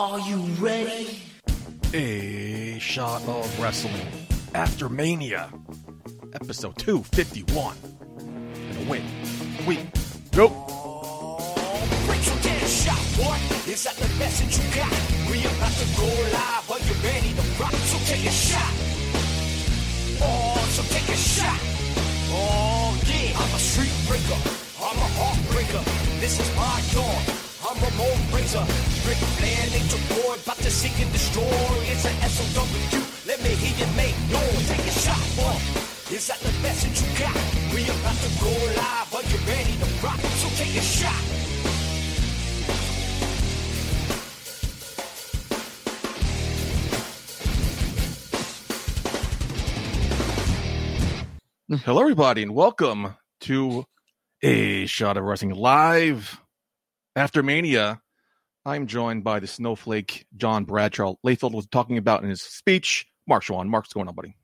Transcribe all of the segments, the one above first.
Are you ready? A shot of wrestling after Mania, episode 251. And a win. We go. Break your damn shot, boy. Is that the message you got? We about to go live. Are you ready to rock? So take a shot. Oh, so take a shot. Oh, yeah. I'm a street breaker. I'm a heartbreaker. This is my dawn. I'm Ramon Razor. Ric Flair, Nature Boy, about to seek and destroy. It's an SOW. Let me hear you make noise. Take a shot, boy. Is that the message you got? We about to go live. Are you ready to rock? So take a shot. Hello, everybody, and welcome to A Shot of Wrestling live after Mania. I'm joined by the snowflake John Bradshaw. Layfield was talking about in his speech. Mark Schwann. Mark's going on, buddy.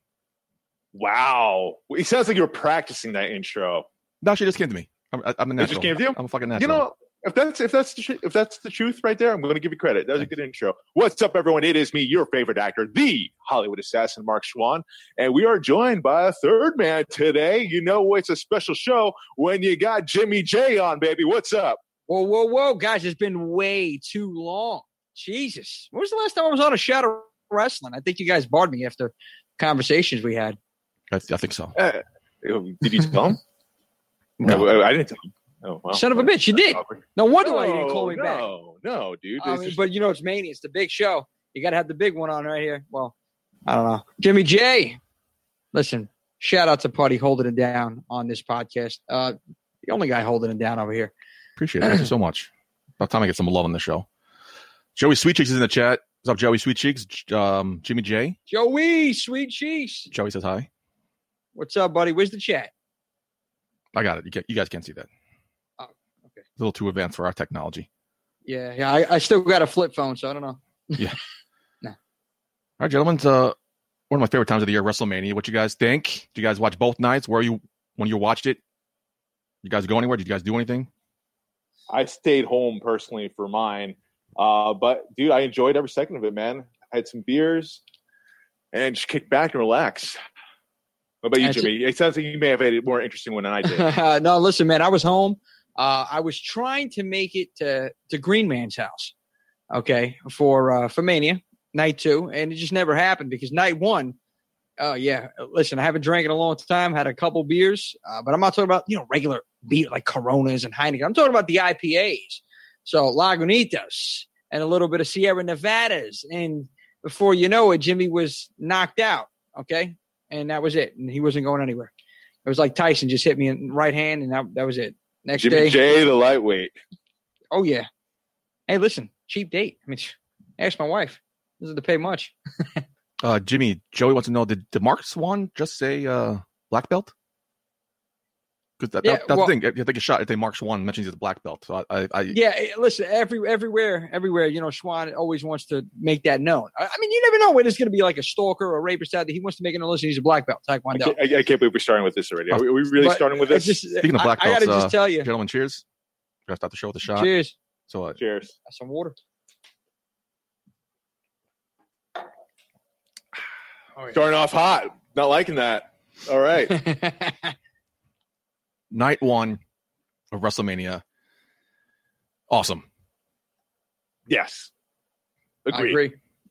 Wow. It sounds like you were practicing that intro. No, actually, just came to me. I'm, I'm a It natural. just came to you? I'm a fucking natural. You know, if that's if that's the, if that's the truth right there, I'm going to give you credit. That was a good intro. What's up, everyone? It is me, your favorite actor, the Hollywood assassin, Mark Schwann, and we are joined by a third man today. You know, it's a special show when you got Jimmy J on, baby. What's up? Whoa, whoa, whoa, guys! It's been way too long. Jesus, when was the last time I was on a Shot of Wrestling? I think you guys barred me after conversations we had. I, I think so. Uh, did you tell him? No. I, I didn't tell him. Oh, well. Son of a bitch, you did. No wonder why you didn't call me no, back. No, no, dude. I mean, just- but you know, it's Mania. It's the big show. You got to have the big one on right here. Well, I don't know. Jimmy J, listen, shout out to Putty holding it down on this podcast. Uh, the only guy holding it down over here. Appreciate it. Thank you so much. About time I get some love on the show. Joey Sweet Cheeks is in the chat. What's up, Joey Sweet Cheeks? J- Um, Jimmy J. Joey, sweet cheese. Joey says hi. What's up, buddy? Where's the chat? I got it. You, you guys can't see that. Oh, okay. A little too advanced for our technology. Yeah, yeah. I, I still got a flip phone, so I don't know. Yeah. No. All right, gentlemen. it's, Uh, one of my favorite times of the year, WrestleMania. What you guys think? Did you guys watch both nights? Where you when you watched it? You guys go anywhere? Did you guys do anything? I stayed home personally for mine. Uh, but dude, I enjoyed every second of it, man. I had some beers and just kicked back and relaxed. What about you, That's it. Jimmy? It sounds like you may have had a more interesting one than I did. no, listen, man. I was home. Uh, I was trying to make it to to Green Man's house, okay, for uh, for Mania night two, and it just never happened because night one. Oh yeah, listen, I haven't drank in a long time. Had a couple beers, uh, but I'm not talking about you know regular beer like Coronas and Heineken. I'm talking about the IPAs, so Lagunitas and a little bit of Sierra Nevadas, and before you know it, Jimmy was knocked out. Okay, and that was it, and he wasn't going anywhere. It was like Tyson just hit me in the right hand, and that, that was it. Next Jimmy day, J, the lightweight. oh yeah. Hey, listen, cheap date. I mean, ask my wife. Doesn't have to pay much. Uh, Jimmy, Joey wants to know: Did, did Mark Swan just say uh, black belt? Because that, Yeah, that, that's well- the thing. If you take a shot, if they Mark Swan mentions he's a black belt, so I, I, I Yeah, eh, listen, every everywhere, everywhere. You know, Swan always wants to make that known. I, I mean, you never know when it's going to be like a stalker or a rapist out there. He wants to make it known. Listen, he's a black belt, I Taekwondo. can't, I, I can't believe we're starting with this already. Are we, are we really But starting with this? just- Speaking of I- black I, gotta belts, just uh, tell you. gentlemen, cheers. Gotta start the show with a shot. Cheers. So, uh, Cheers. Got some water. Starting off hot. Not liking that. All right. night one of WrestleMania, awesome. yes. I Agreed. agree.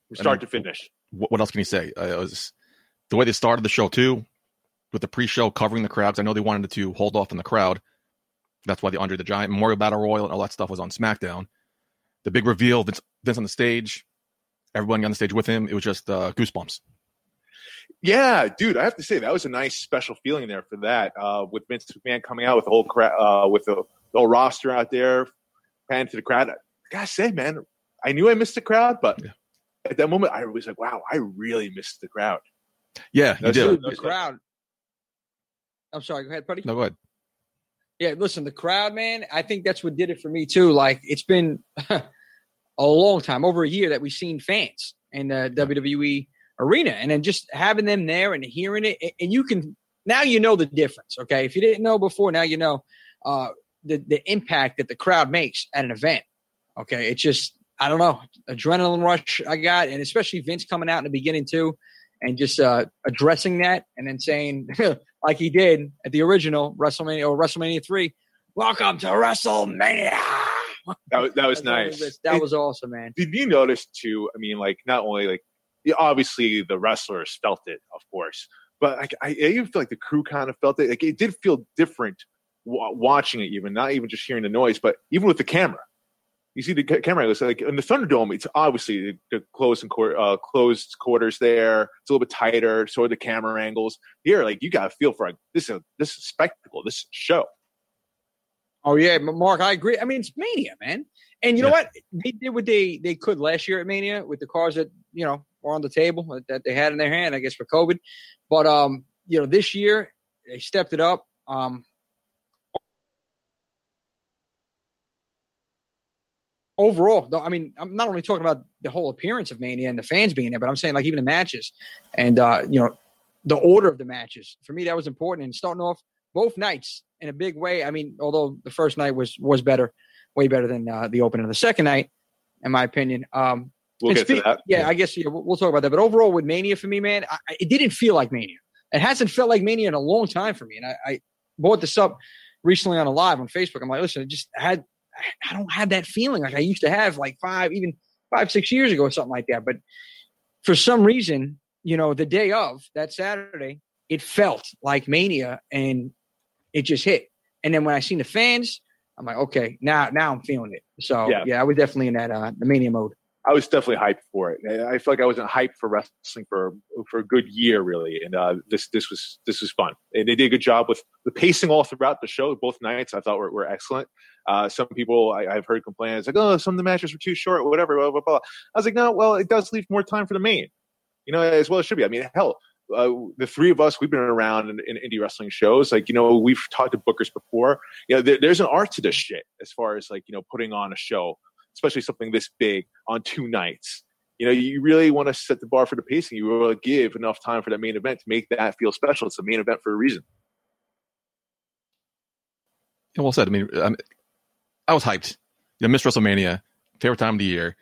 From start to finish. what, what else can you say? Uh, it was the way they started the show too, with the pre-show covering the crowds. I know they wanted to hold off on the crowd. That's why the Andre the Giant Memorial Battle Royal and all that stuff was on SmackDown. The big reveal, Vince, Vince on the stage, everyone on the stage with him. It was just uh, goosebumps. Yeah, dude, I have to say that was a nice special feeling there for that. Uh, with Vince McMahon coming out with the whole cra- uh, with the, the whole roster out there, panning to the crowd. I gotta say, man, I knew I missed the crowd, but Yeah. at that moment, I was like, wow, I really missed the crowd. Yeah, you That's did. the crowd. I'm sorry. Go ahead, buddy. No, go ahead. Yeah, listen, the crowd, man. I think that's what did it for me too. Like it's been a long time, over a year, that we've seen fans in the WWE arena, and then just having them there and hearing it, and you can now you know the difference. Okay, if you didn't know before, now you know uh, the the impact that the crowd makes at an event. Okay, it's just I don't know, adrenaline rush I got, and especially Vince coming out in the beginning too, and just uh, addressing that, and then saying like he did at the original WrestleMania or WrestleMania three, "Welcome to WrestleMania." That was, that was That's all it nice. That was awesome, man. Did you notice too? I mean, like not only like obviously the wrestlers felt it, of course, but like I, I even feel like the crew kind of felt it. Like it did feel different wa watching it, even not even just hearing the noise, but even with the camera. You see the ca- camera. It's like in the Thunderdome. It's obviously the, the closed and uh, closed quarters there. It's a little bit tighter. So are the camera angles here. Like you got to feel for like this is a, this is a spectacle. This show. Oh yeah, Mark, I agree. I mean, it's Mania, man. And you know what? They did what they they could last year at Mania with the cars that you know were on the table that- they had in their hand, I guess for COVID. But um, you know, this year they stepped it up. Um, overall, though, I mean, I'm not only talking about the whole appearance of Mania and the fans being there, but I'm saying like even the matches and uh, you know the order of the matches. For me, that was important. And starting off both nights in a big way. I mean, although the first night was was better, way better than uh, the opening of the second night, in my opinion. Um, We'll and get to that. Yeah, I guess yeah, we'll, we'll talk about that. But overall, with Mania for me, man, I, I- it didn't feel like Mania. It hasn't felt like Mania in a long time for me. And I, I brought this up recently on a live on Facebook. I'm like, listen, I just had I don't have that feeling like I used to have like five, even five, six years ago or something like that. But for some reason, you know, the day of that Saturday, it felt like Mania and it just hit. And then when I seen the fans, I'm like, okay, now now I'm feeling it. So Yeah. yeah, I was definitely in that uh the Mania mode. I was definitely hyped for it. I feel like I wasn't hyped for wrestling for for a good year, really. And uh, this this was this was fun. And they did a good job with the pacing all throughout the show. Both nights I thought were, were excellent. Uh, some people I, I've heard complain, it's like, oh, some of the matches were too short, whatever. Blah, blah, blah. I was like, no, well, it does leave more time for the main. You know, as well as should be. I mean, hell, uh, the three of us, we've been around in, in indie wrestling shows. Like, you know, we've talked to bookers before. You know, there, there's an art to this shit as far as like, you know, putting on a show, especially something this big on two nights. You know, you really want to set the bar for the pacing. You want to give enough time for that main event to make that feel special. It's a main event for a reason. Yeah, well said. I mean, I'm, I was hyped. You know, Miss WrestleMania, favorite time of the year.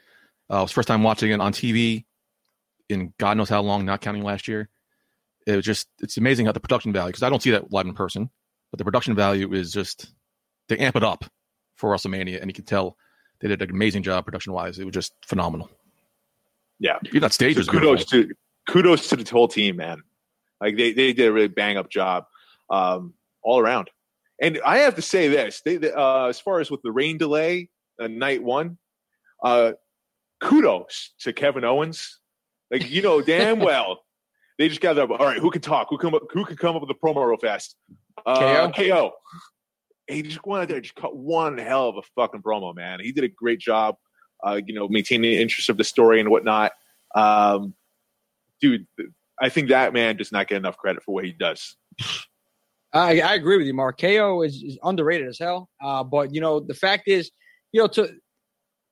Uh, it was first time watching it on TV in God knows how long, not counting last year. It was just, it's amazing how the production value, because I don't see that live in person, but the production value is just, they amp it up for WrestleMania, and you can tell they did an amazing job production wise. It was just phenomenal. Yeah. Even that stage So was kudos beautiful. to kudos to the whole team, man. Like they, they did a really bang up job um, all around. And I have to say this: they, they, uh, as far as with the rain delay, uh, night one, uh, kudos to Kevin Owens. Like you know damn well, they just gathered up. All right, who can talk? Who come up? Who can come up with a promo real fast? Uh, KO? KO. He just went out there, and just cut one hell of a fucking promo, man. He did a great job, uh, you know, maintaining the interest of the story and whatnot. Um, dude, I think that man does not get enough credit for what he does. I, I agree with you, Mark. KO is, is underrated as hell. Uh, but you know, the fact is, you know, to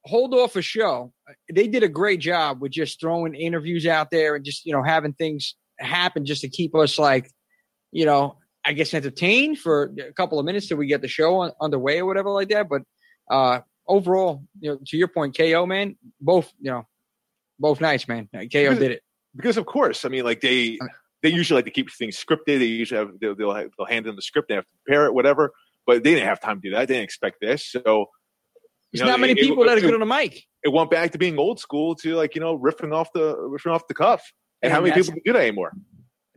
hold off a show, they did a great job with just throwing interviews out there and just you know having things happen just to keep us like, you know, I guess entertained for a couple of minutes till we get the show on, underway or whatever like that. But uh, overall, you know, to your point, KO man, both you know, both nights, man. KO did it. Because of course, I mean, like they they usually like to keep things scripted. They usually have they'll they'll, have, they'll hand them the script. They have to prepare it, whatever. But they didn't have time to do that. They didn't expect this. So There's know, not many it- people it, that are good on the mic. it went back to being old school to like you know riffing off the riffing off the cuff. And, And how many people can do that anymore?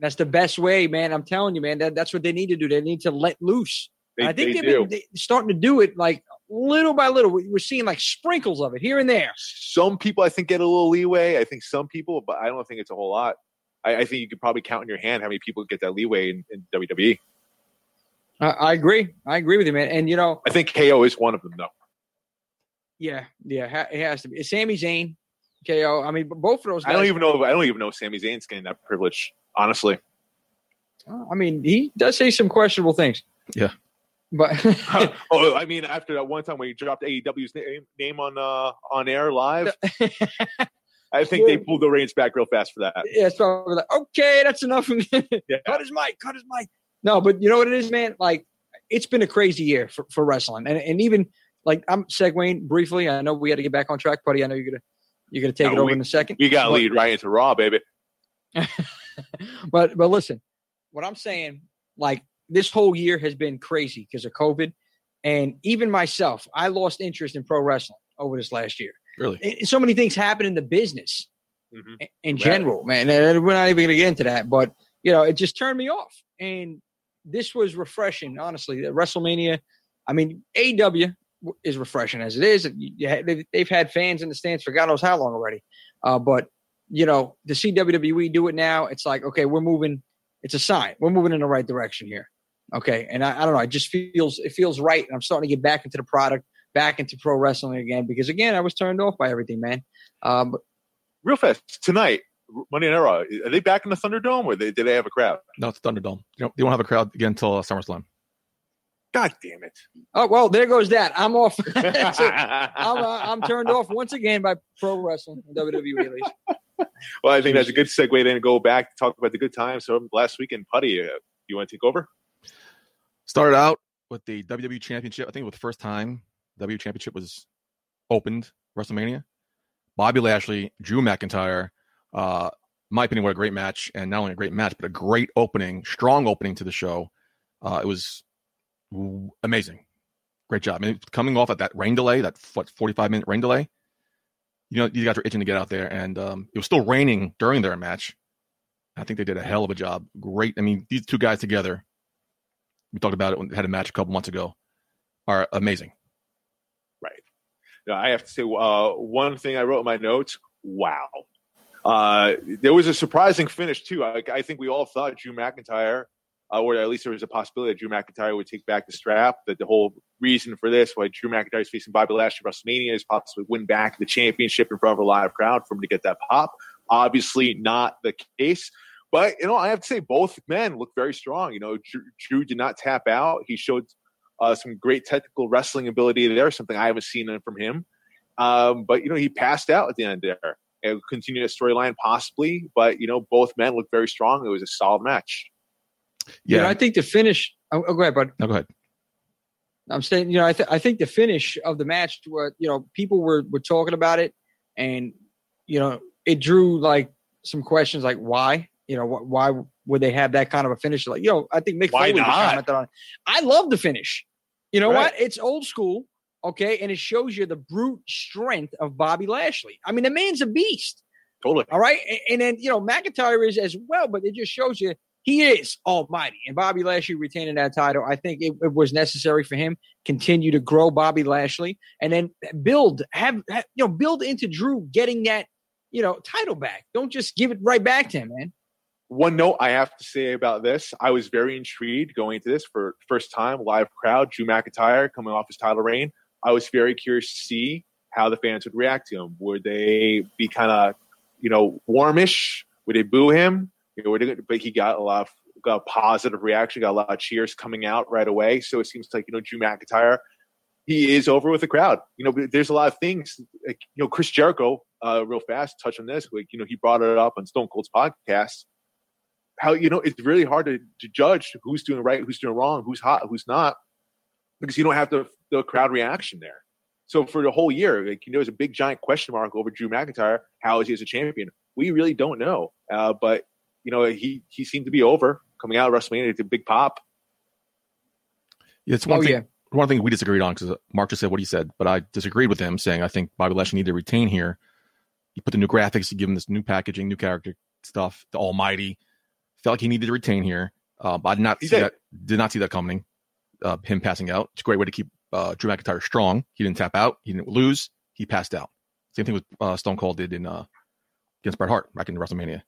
That's the best way, man. I'm telling you, man. That, that's what they need to do. They need to let loose. They, I think they they've do. been starting to do it like little by little. We- We're seeing like sprinkles of it here and there. some people I think get a little leeway. I think some people, but I don't think it's a whole lot. I, I think you could probably count in your hand how many people get that leeway in, in WWE. I, I agree. I agree with you, man. And you know, I think KO is one of them, though. yeah, yeah, it has to be. Sami Zayn, KO. I mean, both of those. Guys, I don't even know. I don't even know if Sami Zayn's getting that privilege. Honestly, I mean, he does say some questionable things. Yeah. but oh, I mean, after that one time when he dropped AEW's name, name on uh, on air live, I think they pulled the reins back real fast for that. yeah, so we're like, okay, that's enough. Yeah. cut his mic, cut his mic. No, but you know what it is, man? Like, it's been a crazy year for, for wrestling. And, and even like I'm segueing briefly. I know we had to get back on track, buddy. I know you're gonna you're gonna take No, it over we- in a second. You got to But- lead right into Raw, baby. but but listen, what I'm saying, like this whole year has been crazy because of COVID, and even myself, I lost interest in pro wrestling over this last year. Really? And so many things happen in the business Mhm. in- in Right. general, man. And we're not even going to get into that, but you know, it just turned me off. And this was refreshing, honestly. The WrestleMania, I mean, AEW is refreshing as it is. You- you had- they've- They've had fans in the stands for God knows how long already. Uh, but you know, to see WWE do it now, it's like, okay, we're moving. It's a sign. We're moving in the right direction here. Okay, and I, I don't know. It just feels it feels right, and I'm starting to get back into the product, back into pro wrestling again because again, I was turned off by everything, man. Um, Real fast tonight, Monday Night Raw. Are they back in the Thunderdome, or they, did they have a crowd? No, it's Thunderdome. You know, they won't have a crowd again until uh, SummerSlam. God damn it! Oh well, there goes that. I'm off. I'm, uh, I'm turned off once again by pro wrestling, WWE at least. well, I think that's a good segue then to go back to talk about the good times from last weekend. Putty, uh, you want to take over? Started out with the WWE Championship. I think it was the first time WWE Championship was opened WrestleMania. Bobby Lashley, Drew McIntyre. Uh, my opinion, what a great match, and not only a great match, but a great opening, strong opening to the show. Uh, it was amazing, great job. I mean, coming off at that rain delay, that what forty five minute rain delay. You know, these guys were itching to get out there, and um, it was still raining during their match. I think they did a hell of a job. Great. I mean, these two guys together. We talked about it when they had a match a couple months ago. Are amazing. Right. No, I have to say uh, one thing I wrote in my notes. Wow, uh, there was a surprising finish too. I, I think we all thought Drew McIntyre, uh, or at least there was a possibility that Drew McIntyre would take back the strap. That the whole reason for this, why Drew McIntyre is facing Bobby Lashley at WrestleMania, is possibly win back the championship in front of a live crowd for him to get that pop. Obviously, not the case. But you know, I have to say both men look very strong. You know, Drew, Drew did not tap out. He showed uh, some great technical wrestling ability there, something I haven't seen from him. Um, but you know, he passed out at the end there. And continue a storyline possibly, but you know, both men look very strong. It was a solid match. You Yeah. know, I think the finish. Oh, oh, go ahead, bud. no, go ahead. I'm saying, you know, I, th- I think the finish of the match, what uh, you know, people were were talking about it, and you know, it drew like some questions, like why, you know, wh- why would they have that kind of a finish? Like, you know, I think Mick Why Foley not? commented on it. I love the finish. You know Right. what? It's old school, okay, and it shows you the brute strength of Bobby Lashley. I mean, the man's a beast. Totally. All right. And, and then, you know, McIntyre is as well, but it just shows you he is almighty. And Bobby Lashley retaining that title, I think it, it was necessary for him continue to grow Bobby Lashley and then build, have, have, you know, build into Drew getting that, you know, title back. Don't just give it right back to him, man. One note I have to say about this: I was very intrigued going into this for first time live crowd. Drew McIntyre coming off his title reign. I was very curious to see how the fans would react to him. Would they be kind of, you know, warmish? Would they boo him? You know, but he got a lot of got a positive reaction, got a lot of cheers coming out right away. So it seems like you know Drew McIntyre, he is over with the crowd. You know, there's a lot of things. Like, you know, Chris Jericho, uh, real fast, touch on this. Like, you know, he brought it up on Stone Cold's podcast how you know it's really hard to, to judge who's doing right, who's doing wrong, who's hot, who's not, because you don't have the the crowd reaction there. So for the whole year, like you know, there's a big giant question mark over Drew McIntyre. How is he as a champion? We really don't know. Uh, but you know, he he seemed to be over coming out of WrestleMania. It's a big pop. Yeah, it's one oh, thing. yeah. One thing we disagreed on because Mark just said what he said, but I disagreed with him, saying I think Bobby Lashley needed to retain here. You put the new graphics, you give him this new packaging, new character stuff. The Almighty felt like he needed to retain here. Uh, but I did not He see did. that. Did not see that coming. Uh, him passing out. It's a great way to keep uh, Drew McIntyre strong. He didn't tap out. He didn't lose. He passed out. Same thing with uh, Stone Cold did in uh, against Bret Hart back in WrestleMania.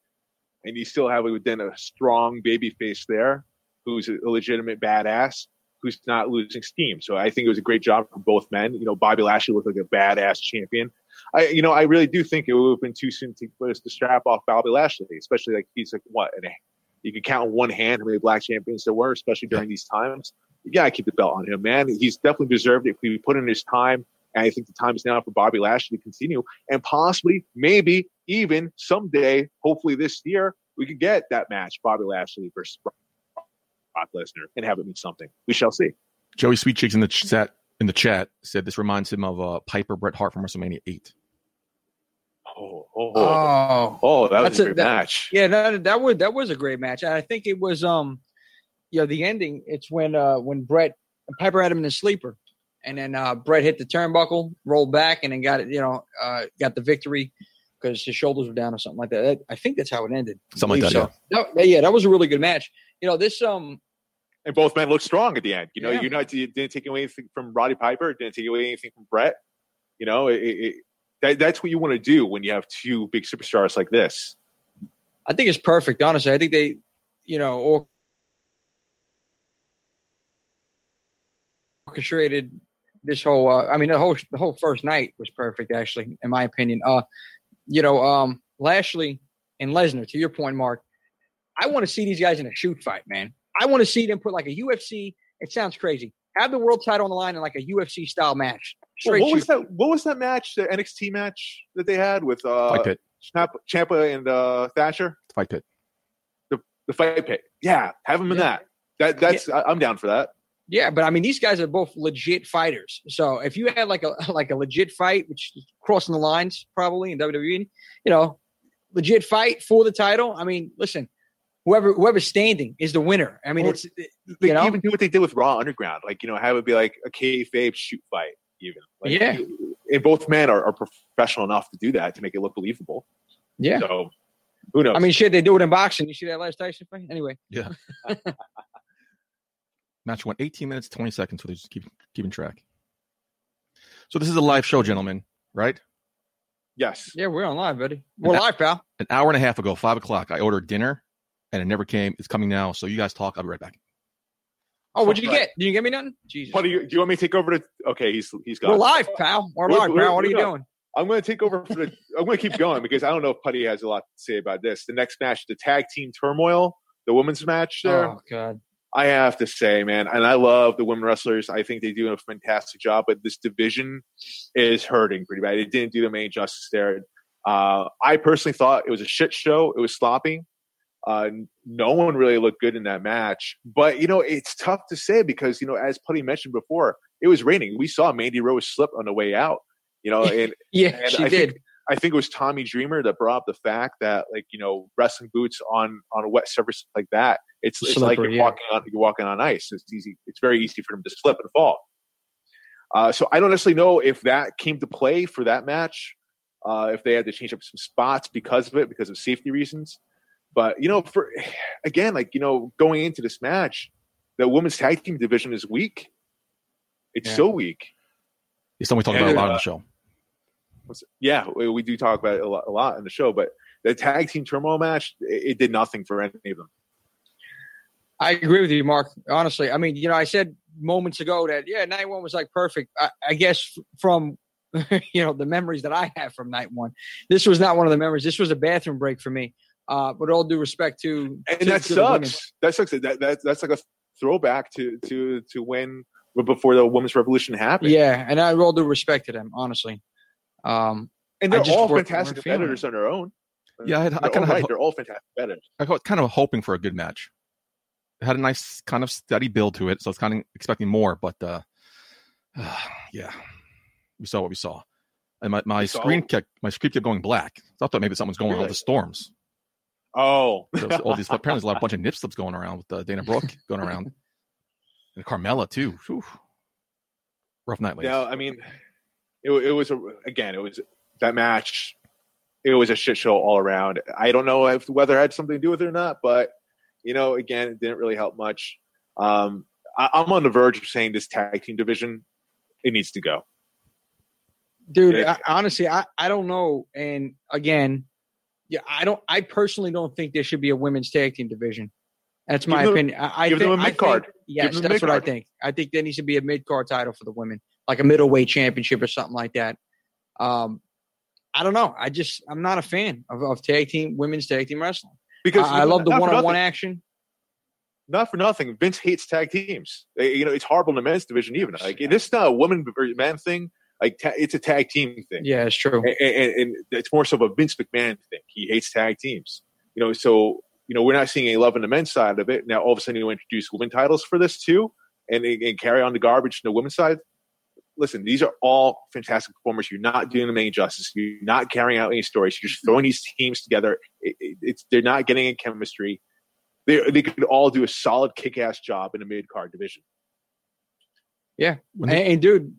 And you still have within a strong baby face there who's a legitimate badass who's not losing steam. So I think it was a great job for both men. You know, Bobby Lashley looked like a badass champion. I, you know, I really do think it would have been too soon to put us the strap off Bobby Lashley, especially like he's like what, and you can count on one hand how many black champions there were, especially during these times. You gotta keep the belt on him, man. He's definitely deserved it. If he put in his time, and I think the time is now for Bobby Lashley to continue, and possibly, maybe, even someday, hopefully this year, we could get that match, Bobby Lashley versus Brock Lesnar, and have it mean something. We shall see. Joey Sweet Cheeks in the chat in the chat said this reminds him of uh, Piper Bret Hart from WrestleMania 8. Oh, oh, oh, Oh, oh, that was That's a a- great that- match. yeah, that that was that was a great match. I think it was um, you know, the ending. It's when uh when Bret Piper had him in a sleeper, and then uh Bret hit the turnbuckle, rolled back, and then got it. You know, uh got the victory because his shoulders were down or something like that. That- I think that's how it ended. Something like that, Believe so. No, yeah, that was a really good match. You know, this um, And both men looked strong at the end. You know, Yeah. you're not you didn't take away anything from Roddy Piper, didn't take away anything from Bret. You know, it, it, it- that, that's what you want to do when you have two big superstars like this. I think it's perfect. Honestly, I think they, you know, orchestrated this whole. Uh, I mean, the whole the whole first night was perfect, actually, in my opinion. Uh, you know, um, Lashley and Lesnar. To your point, Mark, I want to see these guys in a shoot fight, man. I want to see them put like a UFC. It sounds crazy. Have the world title on the line in like a UFC style match. Well, Straight what was that? What was that match? The NXT match that they had with uh, Fight Pit. Ciampa, Ciampa and uh, Thatcher, Fight Pit. the the fight pit. Yeah, have them in Yeah. that. That that's I, I'm down for that. Yeah, but I mean, these guys are both legit fighters. So if you had like a like a legit fight, which is crossing the lines probably in WWE, you know, legit fight for the title. I mean, listen, whoever whoever's standing is the winner. I mean, Or- it's They you know, even do what they did with Raw Underground, like you know, have it be like a kayfabe shoot fight. Even like, Yeah. and both men are, are professional enough to do that to make it look believable. yeah. So who knows? I mean, shit, they do it in boxing. You see that last Tyson fight? Anyway, Match went 18 minutes, 20 seconds, so they just keep keeping track. So this is a live show, gentlemen, right? yes. yeah, we're on live, buddy. We're that- live, pal. An hour and a half ago, five o'clock, I ordered dinner and it never came. It's coming now. So you guys talk. I'll be right back. Oh, what'd you Right. get? Did you get me nothing? Jesus. What do you do? You want me to take over to? Okay, he's he's We're live, pal. We're We're- live, we're- pal. What are you doing? I'm going to take over for the. I'm going to keep going because I don't know if Putty has a lot to say about this. The next match, the tag team turmoil, the women's match there. Oh God. I have to say, man, and I love the women wrestlers. I think they do a fantastic job, but this division is hurting pretty bad. It didn't do them any justice there. Uh, I personally thought it was a shit show. It was sloppy. Uh, no one really looked good in that match. But you know, it's tough to say because you know, as Putty mentioned before, it was raining. We saw Mandy Rose slip on the way out. You know, and Yeah, And she I did. think- I think it was Tommy Dreamer that brought up the fact that like you know wrestling boots on on a wet surface like that it's it's like you're yeah. walking on you're walking on ice. It's easy. It's very easy for them to slip and fall. Uh, so I don't necessarily know if that came to play for that match. Uh, if they had to change up some spots because of it, because of safety reasons. But you know, for again, like you know, going into this match, the women's tag team division is weak. It's Yeah. so weak. It's something we talk And, about a lot uh, on the show. Yeah, we, we do talk about it a lot, a lot in the show, but the tag team turmoil match, it, it did nothing for any of them. I agree with you, Mark. Honestly, I mean, you know, I said moments ago that yeah, night one was like perfect. I, I guess from you know the memories that I have from night one, this was not one of the memories. This was a bathroom break for me. Uh, with all due respect to And to- that to sucks. That sucks. That, that that's like a throwback to to to when before the women's revolution happened. Yeah, and I all due respect to them, honestly. Um, and they're all fantastic competitors on their own. Yeah, I I kinda all right. They're all fantastic competitors. I was kind of hoping for a good match. It had a nice kind of steady build to it, so I was kind of expecting more. But uh, yeah, we saw what we saw, and my, my screen kept my screen kept going black. So I thought maybe something's going on with the storms. Oh, all these apparently there's a lot, bunch of nip slips going around with uh, Dana Brooke going around, and Carmella too. Whew. Rough night, ladies. Yeah, I mean, it, it was a, again, it was that match. It was a shit show all around. I don't know if the weather had something to do with it or not, but you know, again, it didn't really help much. Um, I, I'm on the verge of saying this tag team division it needs to go. dude Yeah. I, honestly I, I don't know and again yeah i don't i personally don't think there should be a women's tag team division that's my them- opinion i, I give think, them a I mid-card. yes that's what i think i think there needs to be a mid-card title for the women like a middleweight championship or something like that um i don't know i just i'm not a fan of, of tag team women's tag team wrestling Because I, I love the one-on-one action Not for nothing. Vince hates tag teams. Eh, You know, it's horrible in the men's division. Even like this is not a woman or man thing. Like ta- it's a tag team thing. yeah it's true and, and, and it's more so of a Vince McMahon thing. He hates tag teams. You know, so you know we're not seeing any love in the men's side of it. Now all of a sudden you introduce women titles for this too, and, and carry on the garbage in the women's side. Listen, these are all fantastic performers. You're not doing them any justice. You're not carrying out any stories. You're just mm-hmm. throwing these teams together. It, it, it's they're not getting in chemistry. They they could all do a solid kick ass job in a mid card division. Yeah, When and, and dude,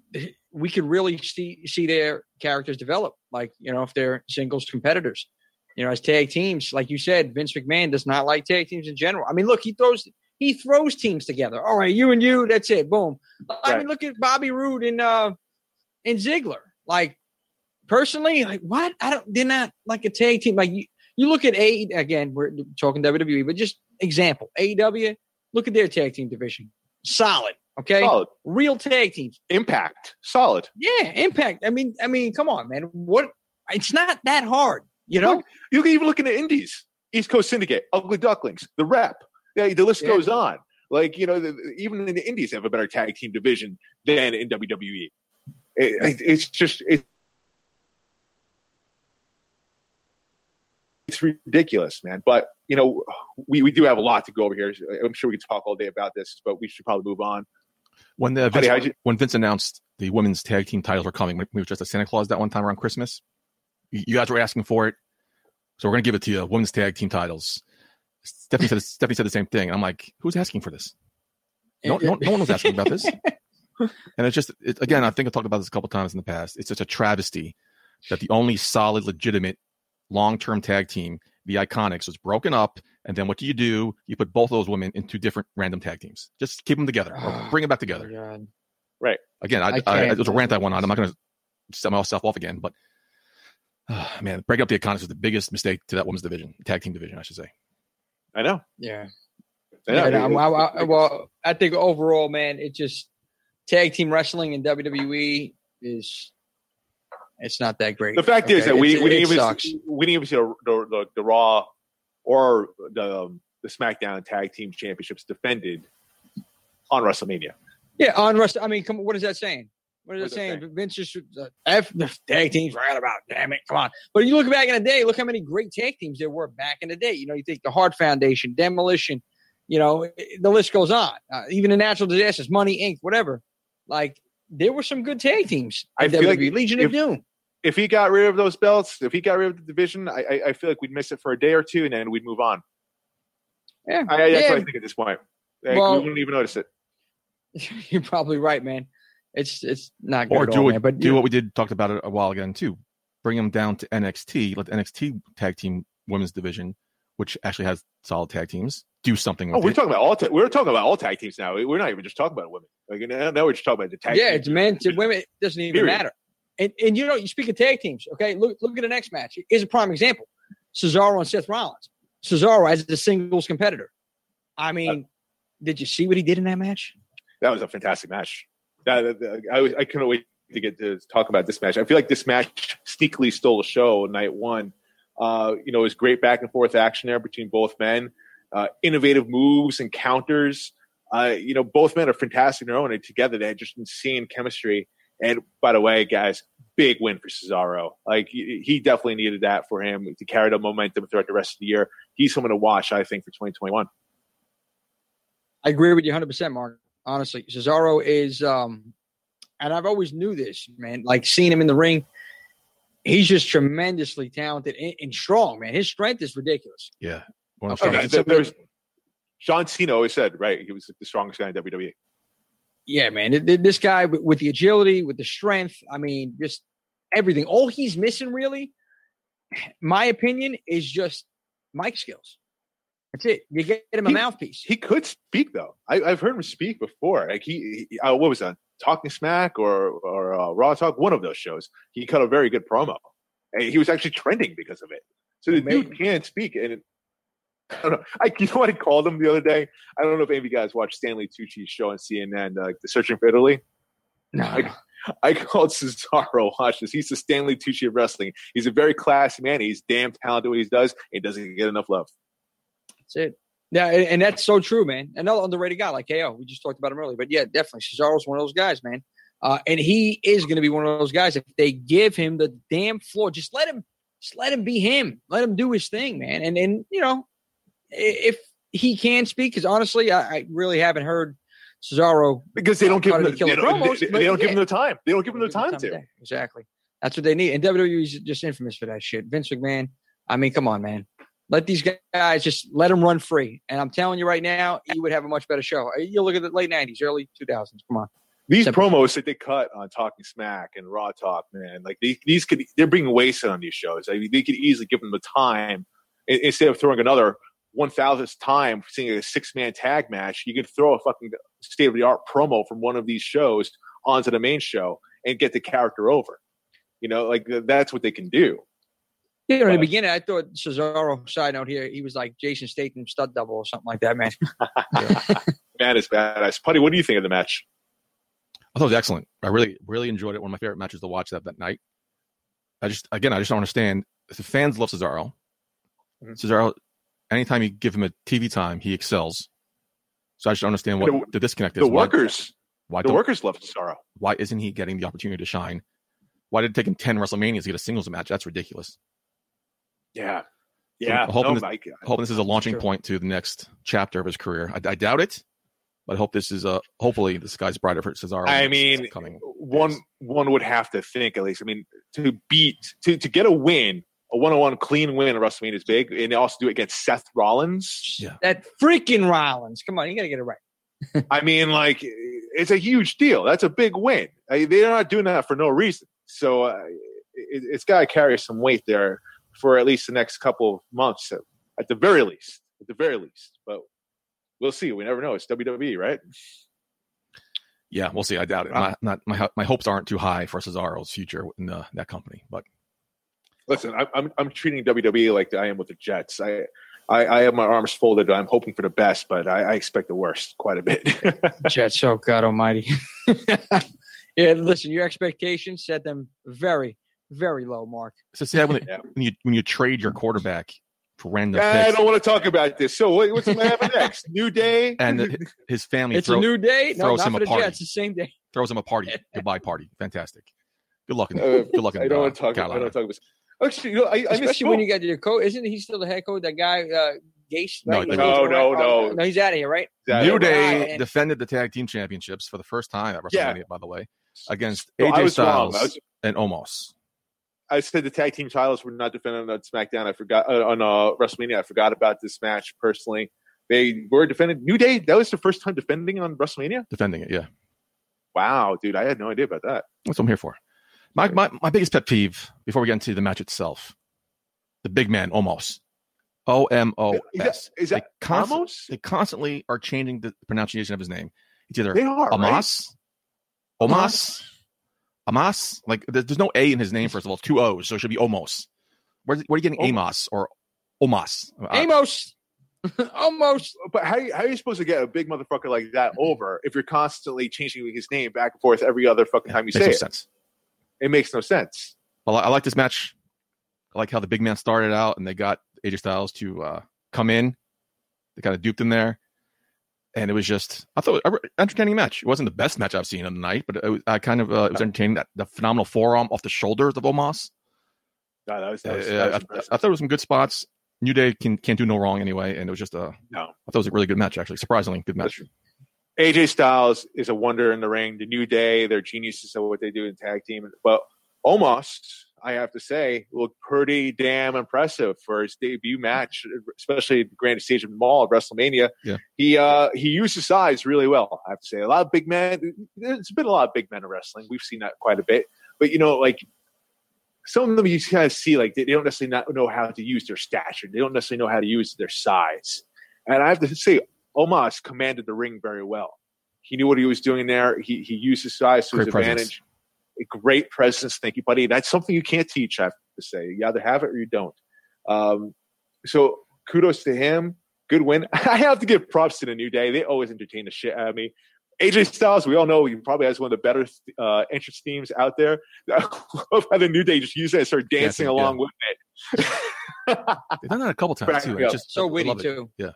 we could really see see their characters develop. Like you know, if they're singles competitors, you know, as tag teams, like you said, Vince McMahon does not like tag teams in general. I mean, look, he throws he throws teams together. All right, you and you, that's it, boom. I Right. mean, look at Bobby Roode and uh and Ziggler. Like personally, like what? I don't. They're not like a tag team. Like you, you look at A again. We're talking WWE, but just example AEW. Look at their tag team division. Solid. Okay. Solid Real tag teams. impact, solid. Yeah, impact. I mean, I mean, come on, man. What? It's not that hard, you know. Look, you can even look into indies, East Coast Syndicate, Ugly Ducklings, The Rep. Yeah, the list Yeah. goes on. Like you know, the, even in the indies, they have a better tag team division than in WWE. It- it- it's just it, it's ridiculous, man. But you know, we, we do have a lot to go over here. I'm sure we could talk all day about this, but we should probably move on. When the Vince, how'd you- when Vince announced the women's tag team titles were coming, we were just a Santa Claus that one time around Christmas. You you guys were asking for it, so we're gonna give it to you. Women's tag team titles. Stephanie said Stephanie said the same thing. I'm like, who's asking for this? No, no, no one was asking about this. And it's just it, again, I think I talked about this a couple times in the past. It's just a travesty that the only solid, legitimate, long-term tag team, the Iconics, was broken up. And then what do you do? You put both of those women into different random tag teams. Just keep them together or bring them back together. God. Again, I, I I, can't. it was a rant I went on. I'm not going to set myself off again, but uh, man, breaking up the Iconics was the biggest mistake to that women's division, tag team division, I should say. I know. Yeah. I know. Yeah, no, I, I, well, I think overall, man, it just tag team wrestling in WWE is it's not that great. The fact is that we, It's- we didn't even sucks. we didn't even see the, the, the, the Raw or the um, the SmackDown Tag Team Championships defended on WrestleMania. Yeah, on Rust. I mean, come. What is that saying? What it is saying? that Vince just uh, f the tag teams forgot about. Damn it, come on. But you look back in the day. Look how many great tag teams there were back in the day. You know, you think the Hart Foundation, Demolition. You know, the list goes on. Uh, even the natural disasters, Money Inc., whatever. Like there were some good tag teams. I feel like Legion if- of Doom. If he got rid of those belts, if he got rid of the division, I, I, I feel like we'd miss it for a day or two, and then we'd move on. Yeah, I, I, that's yeah. what I think at this point. Like, Well- we wouldn't even notice it. You're probably right, man. It's it's not good Or at do all, what, man. But do know, what we did talked about it a while ago too. Bring them down to NXT, let the NXT tag team women's division, which actually has solid tag teams, do something oh, with Oh, we're it. talking about all. Ta- we're talking about all tag teams now. We're not even just talking about women. Like now, now we're just talking about the tag. yeah, teams. it's men to women. It doesn't even Period. matter. And and you know, you speak of tag teams. Okay, look look at the next match. Is a prime example: Cesaro and Seth Rollins. Cesaro as a singles competitor. I mean, uh, did you see what he did in that match? That was a fantastic match. I was, I couldn't wait to get to talk about this match. I feel like this match sneakily stole the show night one. Uh, you know, it was great back and forth action there between both men. Uh, innovative moves and counters. Uh, you know, both men are fantastic in their own, and together they had just insane chemistry. And by the way, guys, big win for Cesaro. Like he, definitely needed that for him to carry the momentum throughout the rest of the year. He's someone to watch, I think, for 2021. I agree with you 100, percent Mark. Honestly, Cesaro is, um, and I've always knew this, man. Like seeing him in the ring, he's just tremendously talented and, and strong, man. His strength is ridiculous. yeah. One of Okay, the there- there's- John Cena always said, right, he was the strongest guy in. WWE. Yeah, man. Th- th- This guy with with the agility, with the strength, I mean, just everything. All he's missing, really, my opinion, is just mic skills. That's it. You get him a He- mouthpiece. He could speak though. I, I've heard him speak before. Like he, he uh, what was that? Talking Smack or or uh, Raw Talk? One of those shows. He cut a very good promo. And he was actually trending because of it. So the Amazing. dude can speak. And it, I don't know. I, you know what I called him the other day? I don't know if any of you guys watched Stanley Tucci's show on CNN, uh, The Searching for Italy. no, I- I called Cesaro. Watch this. He's the Stanley Tucci of wrestling. He's a very classy man. He's damn talented what he does. He doesn't get enough love. That's it. Yeah, and, that's so true, man. Another underrated guy like KO. We just talked about him earlier, but yeah, definitely Cesaro's one of those guys, man. Uh, and he is going to be one of those guys if they give him the damn floor. Just let him, just let him be him. Let him do his thing, man. And and you know, if he can speak, because honestly, I, I really haven't heard Cesaro because they don't give him the, the they don't, promos, they, they don't give them the time. They don't give him the Give time to. Exactly. That's what they need. And WWE is just infamous for that shit. Vince McMahon. I mean, come on, man. Let these guys just let them run free. And I'm telling you right now, you would have a much better show. Uh, you look at the late '90s, early 2000s. Come on. These promos that they cut on Talking Smack and Raw Talk, man, like these, these could they're being wasted on these shows. I mean, they could easily give them the time instead of throwing another one thousandth time seeing a six man tag match. You could throw a fucking state of the art promo from one of these shows onto the main show and get the character over. You know, like that's what they can do. Yeah, in the beginning, I thought Cesaro. Side note here, he was like Jason Statham stud double or something like that, man. Man is badass. Putty, what do you think of the match? I thought it was excellent. I really, really enjoyed it. One of my favorite matches to watch that that night. I just, again, I just don't understand. The fans love Cesaro. Mhm. Cesaro, anytime you give him a TV time, he excels. So I just don't understand what The- the, disconnect is. The Why- workers, why, the workers love Cesaro. why isn't he getting the opportunity to shine? Why did it take him ten WrestleManias to get a singles match? That's ridiculous. Yeah, yeah. I'm hoping no, this- Mike, I hope this is a launching True. point to the next chapter of his career. I, I doubt it, but I hope this is a. Hopefully, the sky's brighter for Cesaro. I mean, coming. one one would have to think at least. I mean, to beat to to get a win, a one on one clean win at WrestleMania is big, and they also do it against Seth Rollins. Yeah. that freaking Rollins. Come on, you got to get it right. I mean, like it's a huge deal. That's a big win. I, they're not doing that for no reason. So uh, it, it's got to carry some weight there for at least the next couple of months, at, at the very least. At the very least, but we'll see. We never know. It's WWE, right? Yeah, we'll see. I doubt it. Uh, My, not, my my hopes aren't too high for Cesaro's future in the, that company, but Listen, I, I'm I'm treating WWE like I am with the Jets. I. I, I have my arms folded. I'm hoping for the best, but I, I expect the worst quite a bit. Jets, oh God Almighty. yeah, listen, your expectations set them very, very low, Mark. it's just sad when, it- Yeah. when you when you trade your quarterback for random I picks don't want to talk about this. So what, what's going to happen next? New day? and the, his family It's throw, a new day. No, throws not him for a the party. Jets. The same day. throws him a party, goodbye party. Fantastic. Good luck in Uh, good luck in I don't uh, want to talk. I don't want to talk about. This. Actually, you know, I, I Especially when misspoke. you got your coach. Isn't he still the head coach? That guy, uh, Gase? No, right? no, no, no, right? no. No, he's out of here, right? Yeah, New. Day Right. defended the tag team championships for the first time at Yeah. WrestleMania, by the way, against No, AJ was wrong. Styles I, and Omos. I said the tag team titles were not defended on SmackDown. I forgot uh, on uh, WrestleMania. I forgot about this match personally. They were defended. New Day. That was the first time defending on WrestleMania. Defending it, yeah. Wow, dude, I had no idea about that. That's what I'm here for. My, my my biggest pet peeve before we get into the match itself, the big man Omos, O M O Is that, S. They constantly are changing the pronunciation of his name. It's either They are right? Omas, Omas. Like there's, no A in his name. First of all, two O's, so it should be Omos. Where, where are you getting Omos. Amos or Omas? Uh, Amos. Almost. But how, how are you supposed to get a big motherfucker like that over if you're constantly changing his name back and forth every other fucking time you say no it? sense. It makes no sense. Well, I, I like this match. I like how the big man started out and they got AJ Styles to uh, come in. They kind of duped him there. And it was just, I thought, an entertaining match. It wasn't the best match I've seen on the night, but it was, I kind of, uh, it was entertaining. That the phenomenal forearm off the shoulders of Omos. No, that was, that was, that was I, impressive. I thought it was some good spots. New Day can, can't do no wrong anyway. And it was just a, No. I thought it was a really good match, actually. Surprisingly good match. AJ Styles is a wonder in the ring. The New Day, they're geniuses at what they do in tag team. But Omos, I have to say, looked pretty damn impressive for his debut match, especially at the grand stage of the Mall of WrestleMania. Yeah. He uh, he used his size really well. I have to say, a lot of big men. There's been a lot of big men in wrestling. We've seen that quite a bit. But you know, like some of them, you kind of see like they, they don't necessarily not know how to use their stature. They don't necessarily know how to use their size. And I have to say, Omos commanded the ring very well. He knew what he was doing there. He he used his size to Great his presence. advantage. A great presence. Thank you, buddy. That's something you can't teach. I have to say, you either have it or you don't. Um, so kudos to him. Good win. I have to give props to the New Day. They always entertain the shit out of me. AJ Styles, we all know he probably has one of the better uh, entrance themes out there. I love how the New Day just use it and start dancing Dancing, along with it. They've done that a couple times, Crack too. me It's just So witty too. it. too.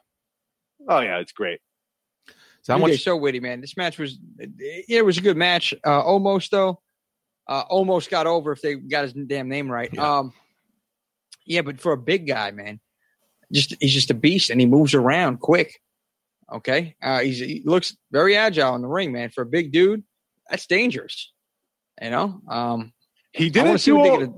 oh yeah, it's great. So how much, so witty, man. This match was yeah, it was a good match. Uh, Omos though, uh, almost got over if they got his damn name right. Yeah. Um, yeah, but for a big guy, man, just he's just a beast and he moves around quick. Okay, uh, he's, he looks very agile in the ring, man. For a big dude, that's dangerous. You know, um, He didn't do a, they're